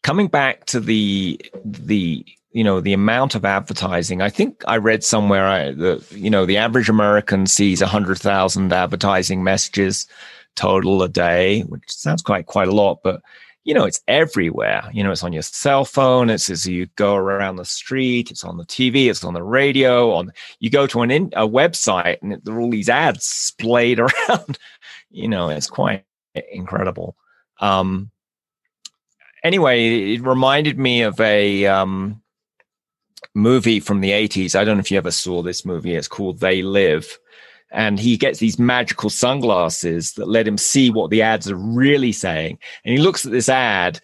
coming back to the, the, you know the amount of advertising. I think i read somewhere I, the you know the average american sees 100000 advertising messages total a day which sounds quite quite a lot but you know it's everywhere. You know it's on your cell phone it's as you go around the street it's on the tv it's on the radio on you go to an in, a website and there are all these ads splayed around. You know it's quite incredible. Um anyway it reminded me of a um movie from the 80s. I don't know if you ever saw this movie. It's called They Live. And he gets these magical sunglasses that let him see what the ads are really saying. And he looks at this ad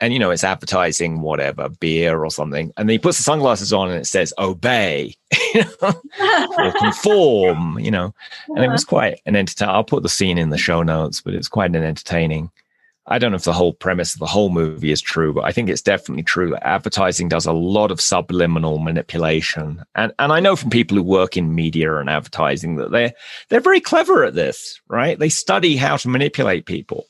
and, you know, it's advertising whatever, beer or something. And then he puts the sunglasses on and it says, obey or conform, you know. And it was quite an entertaining. I'll put the scene in the show notes, but it's quite an entertaining I don't know if the whole premise of the whole movie is true, but I think it's definitely true that advertising does a lot of subliminal manipulation. And and I know from people who work in media and advertising that they're they're very clever at this, right? They study how to manipulate people.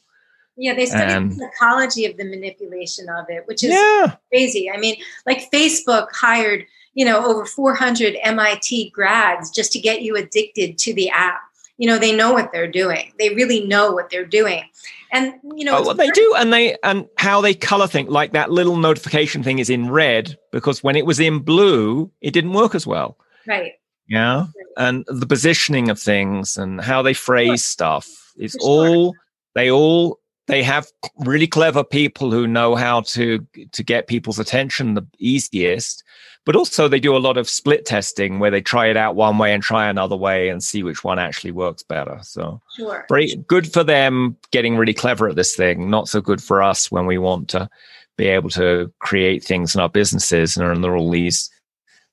Yeah, they study the psychology of the manipulation of it, which is yeah. crazy. I mean, like Facebook hired, you know, over 400 MIT grads just to get you addicted to the app. You know, they know what they're doing. They really know what they're doing and you know oh, well, they do and they and how they color things like that little notification thing is in red because when it was in blue it didn't work as well right Yeah. And the positioning of things and how they phrase sure. stuff is sure. all they all they have really clever people who know how to to get people's attention the easiest but also they do a lot of split testing where they try it out one way and try another way and see which one actually works better. So sure. very good for them getting really clever at this thing not so good for us when we want to be able to create things in our businesses and there are all these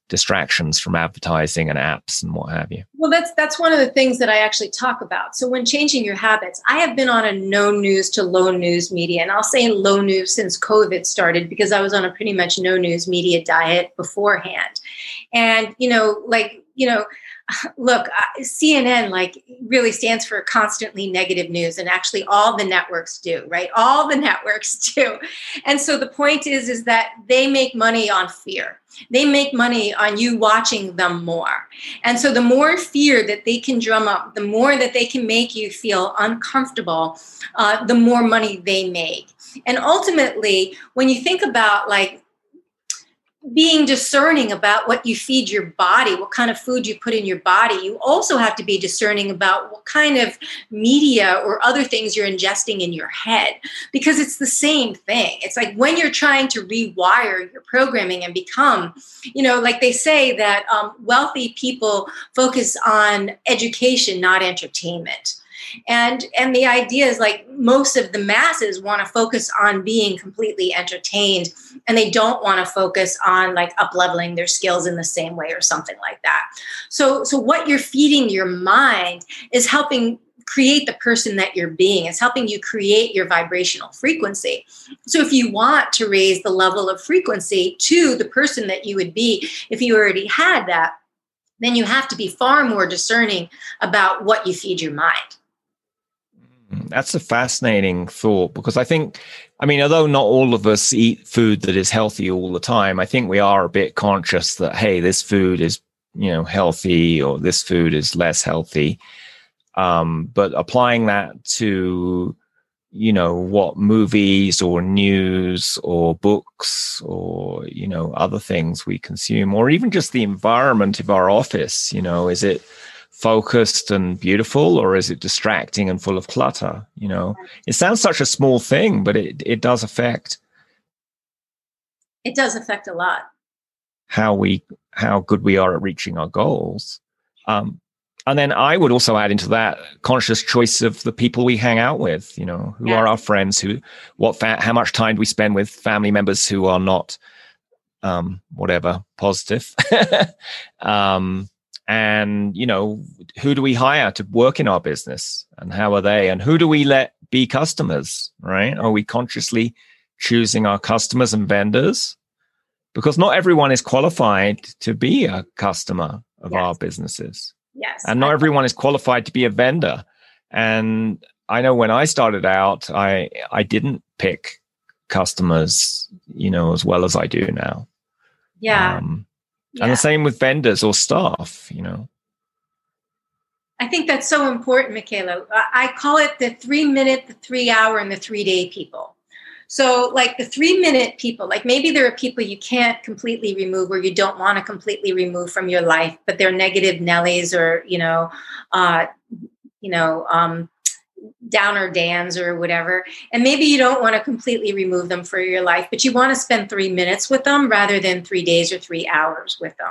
distractions from advertising and apps and what have you? Well that's that's one of the things that i actually talk about. So when changing your habits i have been on a no news to low news media and i'll say low news since covid started because i was on a pretty much no news media diet beforehand. And you know like you know look, uh, CNN like really stands for constantly negative news, and actually all the networks do, right? All the networks do. And so the point is, is that they make money on fear. They make money on you watching them more. And so the more fear that they can drum up, the more that they can make you feel uncomfortable, uh, the more money they make. And ultimately, when you think about like being discerning about what you feed your body, what kind of food you put in your body. You also have to be discerning about what kind of media or other things you're ingesting in your head because it's the same thing. It's like when you're trying to rewire your programming and become, you know, like they say that um, wealthy people focus on education, not entertainment and and the idea is like most of the masses want to focus on being completely entertained and they don't want to focus on like up leveling their skills in the same way or something like that so so what you're feeding your mind is helping create the person that you're being. It's helping you create your vibrational frequency. So if you want to raise the level of frequency to the person that you would be if you already had that, then you have to be far more discerning about what you feed your mind. That's a fascinating thought because I think, I mean, although not all of us eat food that is healthy all the time, I think we are a bit conscious that, hey, this food is, you know, healthy or this food is less healthy. Um, but applying that to, you know, what movies or news or books or, you know, other things we consume, or even just the environment of our office, you know, is it, focused and beautiful or is it distracting and full of clutter you know? It sounds such a small thing but it, it does affect it does affect a lot. how we how good we are at reaching our goals. Um, and then i would also add into that conscious choice of the people we hang out with you know who yeah. are our friends who what fa- how much time do we spend with family members who are not um whatever positive? Um and you know who do we hire to work in our business? And how are they? And who do we let be customers right? Are we consciously choosing our customers and vendors? Because not everyone is qualified to be a customer of yes. our businesses. Yes. And not everyone is qualified to be a vendor. And i know when i started out i i didn't pick customers you know as well as i do now. Yeah. Um, yeah. and the same with vendors or staff you know? I think that's so important michaela. I call it the three minute the three hour and the three day people. So like the three minute people like maybe there are people you can't completely remove or you don't want to completely remove from your life but they're negative nellies or you know uh you know um downer dans or whatever. And maybe you don't want to completely remove them for your life but you want to spend three minutes with them rather than three days or three hours with them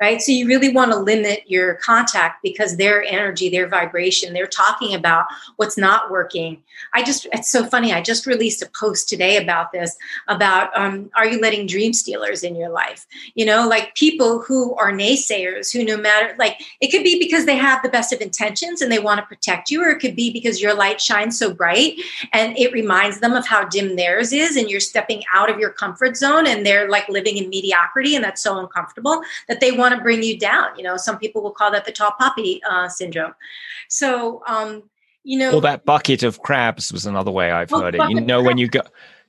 right? So you really want to limit your contact because their energy, their vibration, they're talking about what's not working. I just, it's so funny. I just released a post today about this about um, are you letting dream stealers in your life? You know, like people who are naysayers, who no matter, like it could be because they have the best of intentions and they want to protect you, or it could be because your light shines so bright and it reminds them of how dim theirs is and you're stepping out of your comfort zone and they're like living in mediocrity and that's so uncomfortable that they want want to bring you down. You know, some people will call that the tall poppy uh, syndrome. So, um, you know, or that bucket of crabs was another way I've heard it. You know, when you go.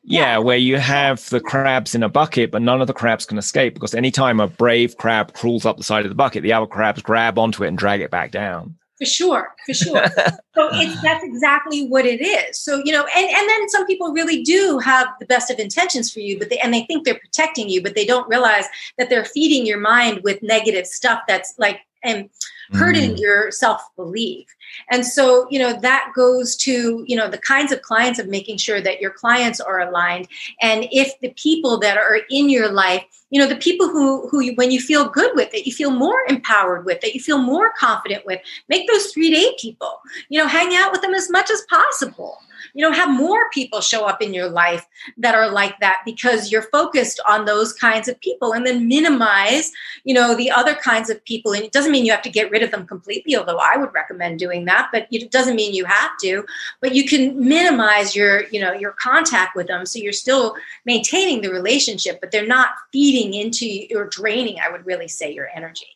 Yeah, yeah, where you have the crabs in a bucket, but none of the crabs can escape because anytime a brave crab crawls up the side of the bucket, the other crabs grab onto it and drag it back down for sure for sure so it's that's exactly what it is so you know and and then some people really do have the best of intentions for you but they and they think they're protecting you but they don't realize that they're feeding your mind with negative stuff that's like and hurting mm. your self belief. And so, you know, that goes to, you know, the kinds of clients of making sure that your clients are aligned. And if the people that are in your life, you know, the people who, who you, when you feel good with, that you feel more empowered with, that you feel more confident with, make those three eight people, you know, hang out with them as much as possible. You know have more people show up in your life that are like that because you're focused on those kinds of people and then minimize you know the other kinds of people. And it doesn't mean you have to get rid of them completely although i would recommend doing that but it doesn't mean you have to but you can minimize your you know your contact with them so you're still maintaining the relationship but they're not feeding into or draining i would really say your energy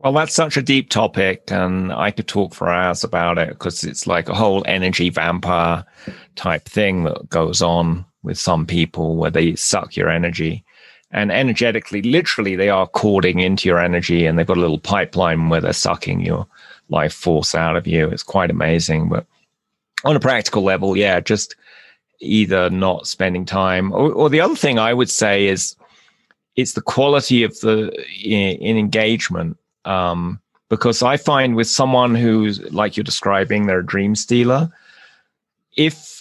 well, that's such a deep topic, and I could talk for hours about it because it's like a whole energy vampire type thing that goes on with some people where they suck your energy. And energetically, literally, they are cording into your energy and they've got a little pipeline where they're sucking your life force out of you. It's quite amazing. But on a practical level, yeah, just either not spending time or, or the other thing I would say is it's the quality of the in, in engagement um, because I find with someone who's like you're describing, they're a dream stealer. If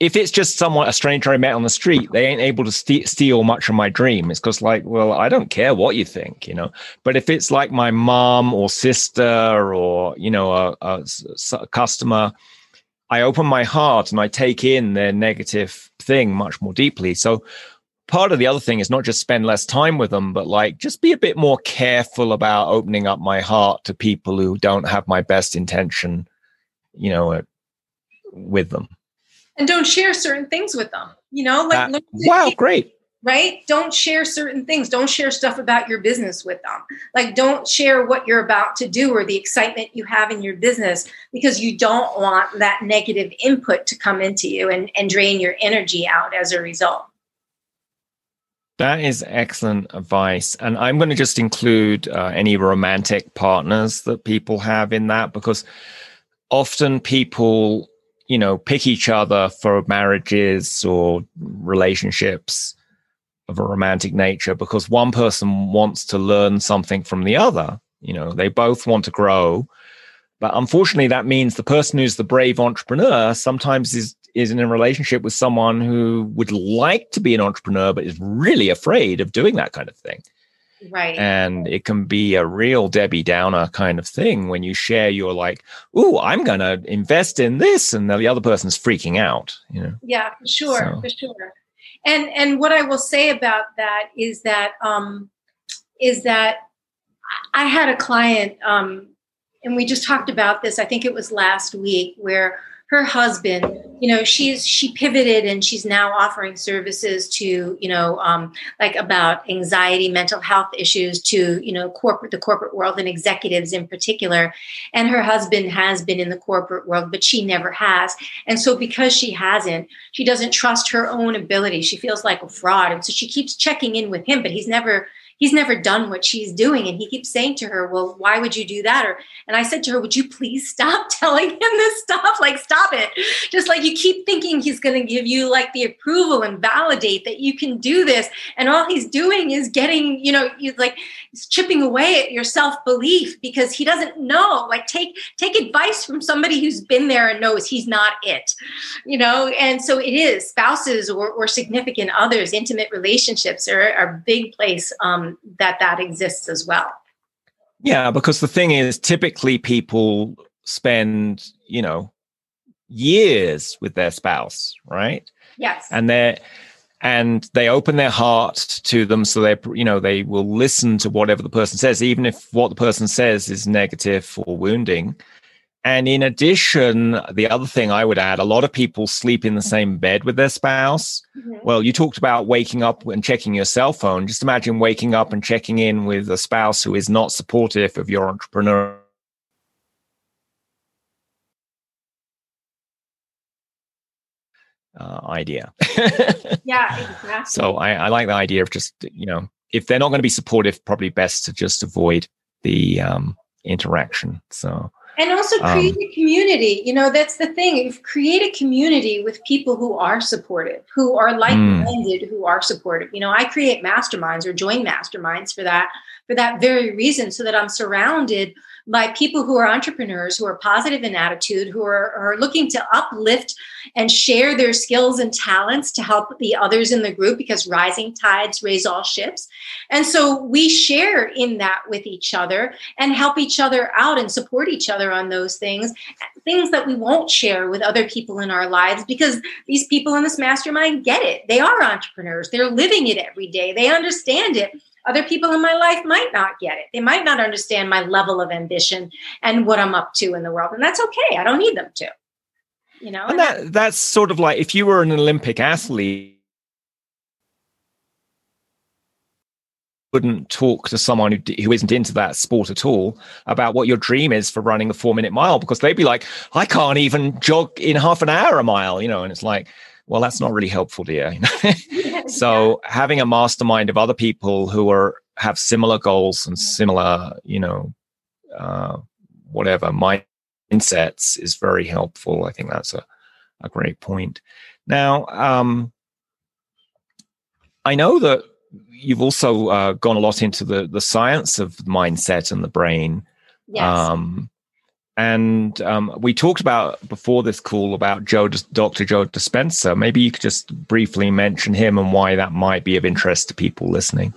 if it's just someone a stranger I met on the street, they ain't able to st- steal much of my dream. It's because like, well, I don't care what you think, you know. But if it's like my mom or sister or you know a, a, a customer, I open my heart and I take in their negative thing much more deeply. So part of the other thing is not just spend less time with them, but like just be a bit more careful about opening up my heart to people who don't have my best intention, you know, with them. And don't share certain things with them. You know, like uh, wow, great. Right? Don't share certain things. Don't share stuff about your business with them. Like, don't share what you're about to do or the excitement you have in your business because you don't want that negative input to come into you and, and drain your energy out as a result. That is excellent advice. And I'm going to just include uh, any romantic partners that people have in that because often people, you know, pick each other for marriages or relationships of a romantic nature because one person wants to learn something from the other. You know, they both want to grow. But unfortunately, that means the person who's the brave entrepreneur sometimes is is in a relationship with someone who would like to be an entrepreneur but is really afraid of doing that kind of thing right and it can be a real debbie downer kind of thing when you share you're like oh i'm gonna invest in this and the other person's freaking out you know yeah for sure so. for sure and and what i will say about that is that um is that i had a client um and we just talked about this i think it was last week where her husband you know she's she pivoted and she's now offering services to you know um, like about anxiety mental health issues to you know corporate the corporate world and executives in particular. And her husband has been in the corporate world but she never has. And so because she hasn't she doesn't trust her own ability. She feels like a fraud. And so she keeps checking in with him but he's never he's never done what she's doing. And he keeps saying to her well why would you do that? Or and i said to her would you please stop telling him this stuff? Like stop it. Just like you keep thinking he's going to give you like the approval and validate that you can do this. And all he's doing is getting you know he's like he's chipping away at your self-belief because he doesn't know. Like take take advice from somebody who's been there and knows he's not it you know? And so it is. Spouses or, or significant others intimate relationships are, are a big place um, that that exists as well. Yeah, because the thing is, typically people spend, you know, years with their spouse, right? Yes. And they're and they open their heart to them so they you know they will listen to whatever the person says even if what the person says is negative or wounding and in addition, the other thing I would add, a lot of people sleep in the same bed with their spouse. Mm-hmm. Well, you talked about waking up and checking your cell phone. Just imagine waking up and checking in with a spouse who is not supportive of your entrepreneur. Uh, idea. yeah, exactly. So I, I like the idea of just, you know, if they're not going to be supportive, probably best to just avoid the um, interaction. So, and also Um, create a community. You know that's the thing. If create a community with people who are supportive who are like-minded who are supportive. You know i create masterminds or join masterminds for that for that very reason so that i'm surrounded by people who are entrepreneurs who are positive in attitude who are, are looking to uplift and share their skills and talents to help the others in the group because rising tides raise all ships. And so we share in that with each other and help each other out and support each other on those things things that we won't share with other people in our lives because these people in this mastermind get it. They are entrepreneurs. They're living it every day. They understand it other people in my life might not get it. They might not understand my level of ambition and what i'm up to in the world and that's okay. I don't need them to. You know? And that that's sort of like if you were an Olympic athlete, wouldn't talk to someone who, who isn't into that sport at all about what your dream is for running a four minute mile because they'd be like, I can't even jog in half an hour a mile, you know, and it's like, well, that's not really helpful, dear. you so having a mastermind of other people who are have similar goals and similar, you know, uh, whatever mindsets is very helpful. I think that's a, a great point. Now, um, I know that you've also uh, gone a lot into the the science of mindset and the brain. yes Um, and um, we talked about before this call about Joe, Dr. Joe Dispenza. Maybe you could just briefly mention him and why that might be of interest to people listening.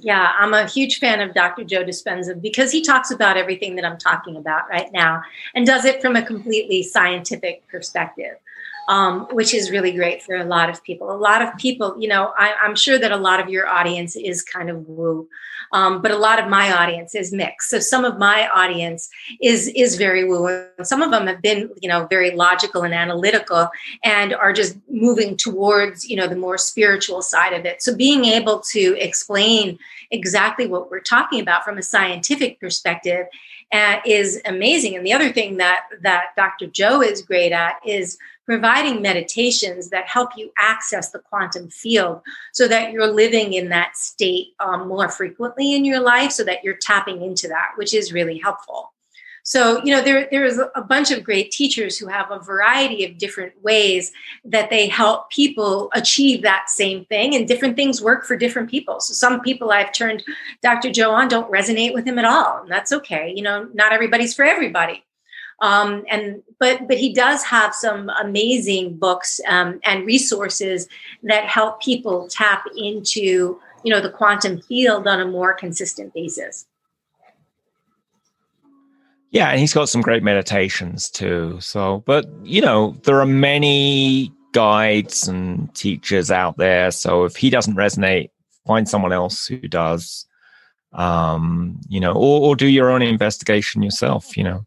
Yeah, I'm a huge fan of Dr. Joe Dispenza because he talks about everything that I'm talking about right now and does it from a completely scientific perspective, um, which is really great for a lot of people. A lot of people, you know, I, I'm sure that a lot of your audience is kind of woo, um, but a lot of my audience is mixed. So some of my audience is is very woo, and some of them have been, you know, very logical and analytical and are just moving towards, you know, the more spiritual side of it. So being able to explain exactly what we're talking about from a scientific perspective uh, is amazing. And the other thing that that Dr. Joe is great at is providing meditations that help you access the quantum field so that you're living in that state um, more frequently in your life so that you're tapping into that which is really helpful so you know there, there is a bunch of great teachers who have a variety of different ways that they help people achieve that same thing and different things work for different people. So some people i've turned dr joe on don't resonate with him at all and that's okay you know not everybody's for everybody. Um, and but but he does have some amazing books um, and resources that help people tap into you know the quantum field on a more consistent basis Yeah, and he's got some great meditations too. So, but you know, there are many guides and teachers out there. So if he doesn't resonate, find someone else who does. Um, you know, or, or do your own investigation yourself. You know,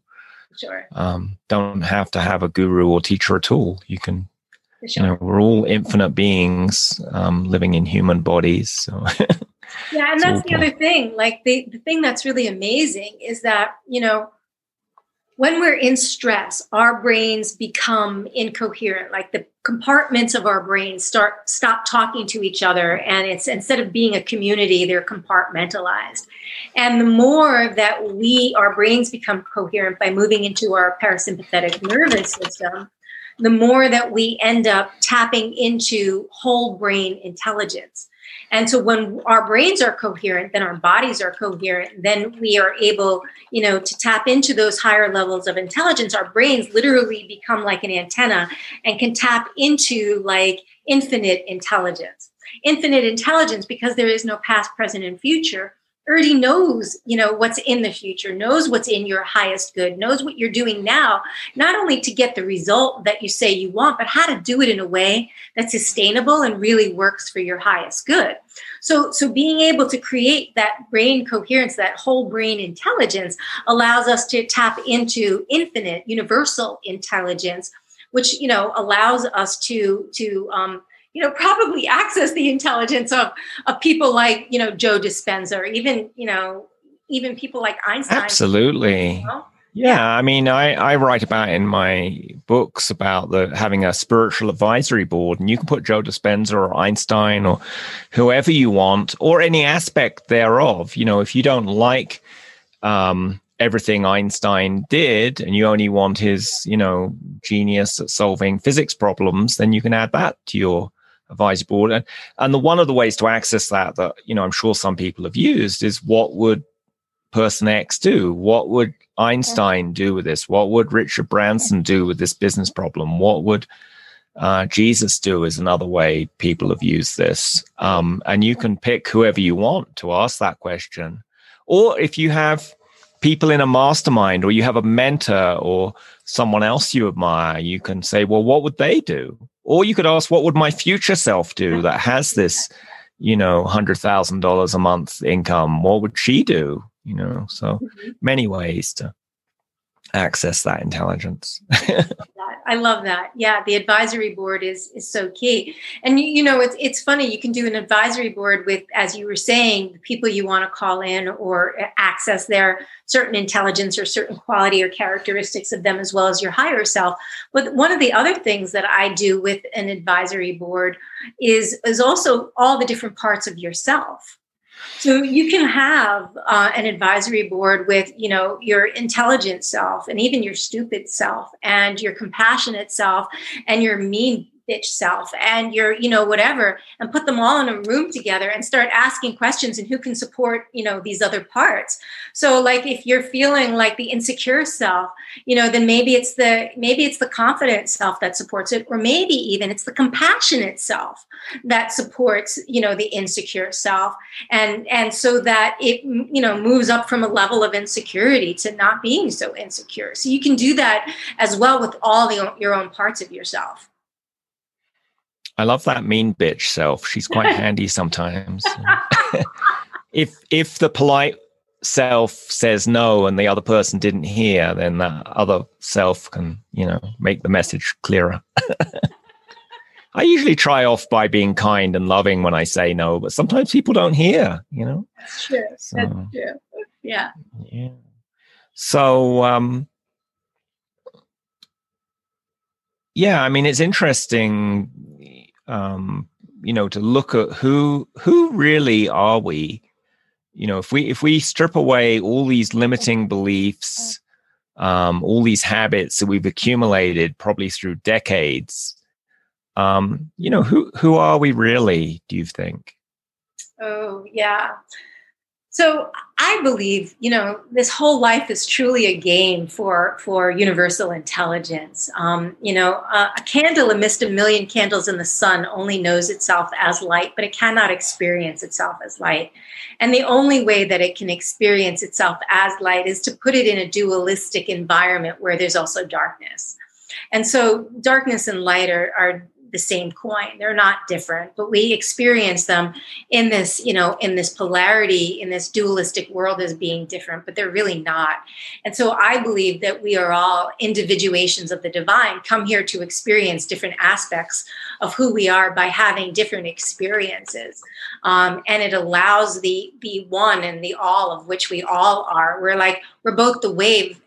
sure um, don't have to have a guru or teacher at all. You can, for you know, we're all infinite beings um, living in human bodies. So, yeah and that's the other thing like the, the thing that's really amazing is that you know when we're in stress our brains become incoherent like the compartments of our brains start stop talking to each other and it's instead of being a community they're compartmentalized. And the more that we our brains become coherent by moving into our parasympathetic nervous system the more that we end up tapping into whole brain intelligence and so when our brains are coherent, then our bodies are coherent, then we are able, you know, to tap into those higher levels of intelligence. Our brains literally become like an antenna and can tap into like infinite intelligence. Infinite intelligence because there is no past, present, and future already knows you know what's in the future knows what's in your highest good knows what you're doing now not only to get the result that you say you want but how to do it in a way that's sustainable and really works for your highest good. So so being able to create that brain coherence that whole brain intelligence allows us to tap into infinite universal intelligence which you know allows us to to um, you know probably access the intelligence of of people like you know joe dispenza or even you know even people like einstein absolutely. you know? Yeah, I mean, I, I write about in my books about the having a spiritual advisory board, and you can put Joe Dispenza or Einstein or whoever you want, or any aspect thereof. You know, if you don't like um, everything Einstein did and you only want his, you know, genius at solving physics problems, then you can add that to your advisory board. And, and the one of the ways to access that that, you know, I'm sure some people have used is what would person X do? What would Einstein do with this? What would Richard Branson do with this business problem? What would uh, Jesus do is another way people have used this. Um, and you can pick whoever you want to ask that question. Or if you have people in a mastermind or you have a mentor or someone else you admire, you can say, well, what would they do? Or you could ask, what would my future self do that has this, you know, $100,000 a month income? What would she do? You know, so mm-hmm. many ways to access that intelligence. I love that. Yeah, the advisory board is is so key. And you, you, know, it's it's funny. You can do an advisory board with, as you were saying, the people you want to call in or access their certain intelligence or certain quality or characteristics of them, as well as your higher self. But one of the other things that I do with an advisory board is is also all the different parts of yourself so you can have uh, an advisory board with, you know, your intelligent self and even your stupid self and your compassionate self and your mean bitch self and your you know whatever and put them all in a room together and start asking questions and who can support you know these other parts. So like if you're feeling like the insecure self you know then maybe it's the maybe it's the confident self that supports it or maybe even it's the compassionate self that supports you know the insecure self. And and so that it you know moves up from a level of insecurity to not being so insecure. So you can do that as well with all the, your own parts of yourself I love that mean bitch self. She's quite handy sometimes. if if the polite self says no and the other person didn't hear, then that other self can, you know, make the message clearer. I usually try off by being kind and loving when I say no, but sometimes people don't hear, you know. That's true. So, That's true. Yeah. Yeah. So um yeah, I mean it's interesting um, you know, to look at who who really are we? You know, if we if we strip away all these limiting beliefs, um, all these habits that we've accumulated probably through decades, um, you know, who who are we really? Do you think? Oh yeah, so I believe, you know, this whole life is truly a game for for universal intelligence. Um, you know, uh, a candle amidst a million candles in the sun only knows itself as light, but it cannot experience itself as light. And the only way that it can experience itself as light is to put it in a dualistic environment where there's also darkness. And so, darkness and light are, are the same coin. They're not different but we experience them in this you know in this polarity in this dualistic world as being different but they're really not. And so i believe that we are all individuations of the divine come here to experience different aspects of who we are by having different experiences. Um, and it allows the the one and the all of which we all are. We're like we're both the wave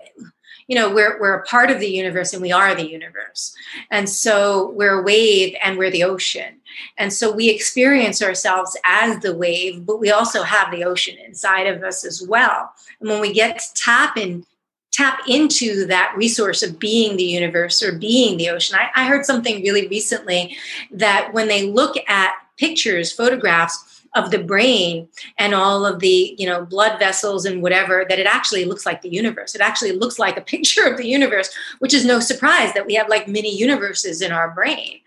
you know we're we're a part of the universe and we are the universe. And so we're a wave and we're the ocean. And so we experience ourselves as the wave but we also have the ocean inside of us as well. And when we get to tap in tap into that resource of being the universe or being the ocean I, I heard something really recently that when they look at pictures photographs of the brain and all of the you know blood vessels and whatever that it actually looks like the universe. It actually looks like a picture of the universe which is no surprise that we have like mini universes in our brain.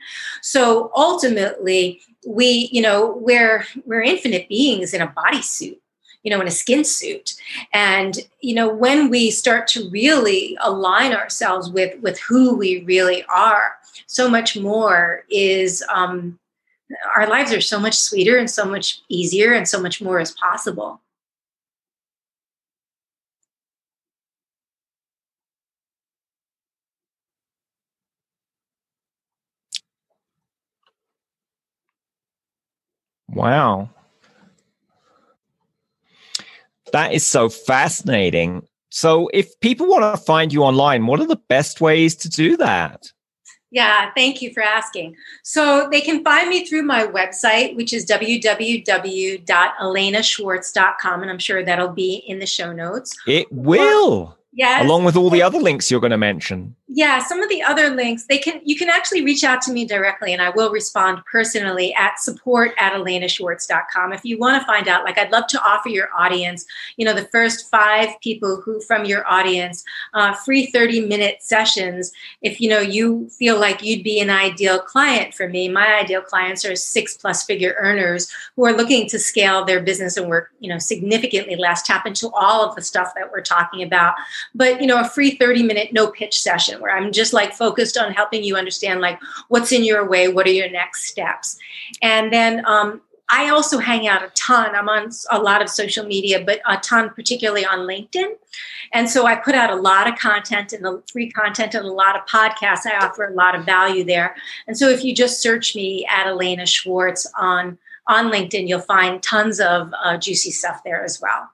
So ultimately we you know we're we're infinite beings in a bodysuit you know in a skin suit. And you know when we start to really align ourselves with with who we really are so much more is um our lives are so much sweeter and so much easier and so much more is possible. Wow. That is so fascinating. So, if people want to find you online, what are the best ways to do that? Yeah, thank you for asking. So they can find me through my website, which is www.alainaschwartz.com. And I'm sure that'll be in the show notes. It will. Yeah. Along with all the other links you're going to mention yeah some of the other links they can you can actually reach out to me directly and i will respond personally at support at alainaschwartz.com if you want to find out. Like i'd love to offer your audience you know the first five people who from your audience uh, free 30 minute sessions. If you know you feel like you'd be an ideal client for me my ideal clients are six plus figure earners who are looking to scale their business and work you know significantly less tap into all of the stuff that we're talking about. But you know a free 30 minute no pitch session where I'm just like focused on helping you understand like what's in your way, what are your next steps. And then um, I also hang out a ton. I'm on a lot of social media, but a ton, particularly on LinkedIn. And so I put out a lot of content and the free content and a lot of podcasts. I offer a lot of value there. And so if you just search me at Alaina Schwartz on on LinkedIn, you'll find tons of uh, juicy stuff there as well.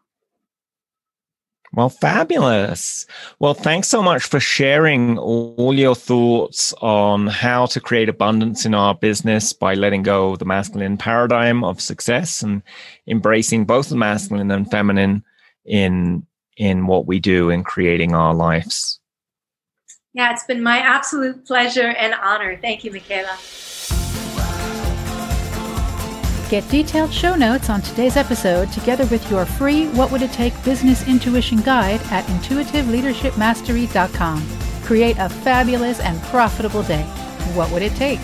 Well, fabulous. Well, thanks so much for sharing all your thoughts on how to create abundance in our business by letting go of the masculine paradigm of success and embracing both the masculine and feminine in in what we do in creating our lives. Yeah, it's been my absolute pleasure and honor. Thank you, Michaela. Get detailed show notes on today's episode together with your free What Would It Take Business Intuition Guide at intuitiveleadershipmastery.com. Create a fabulous and profitable day. What would it take?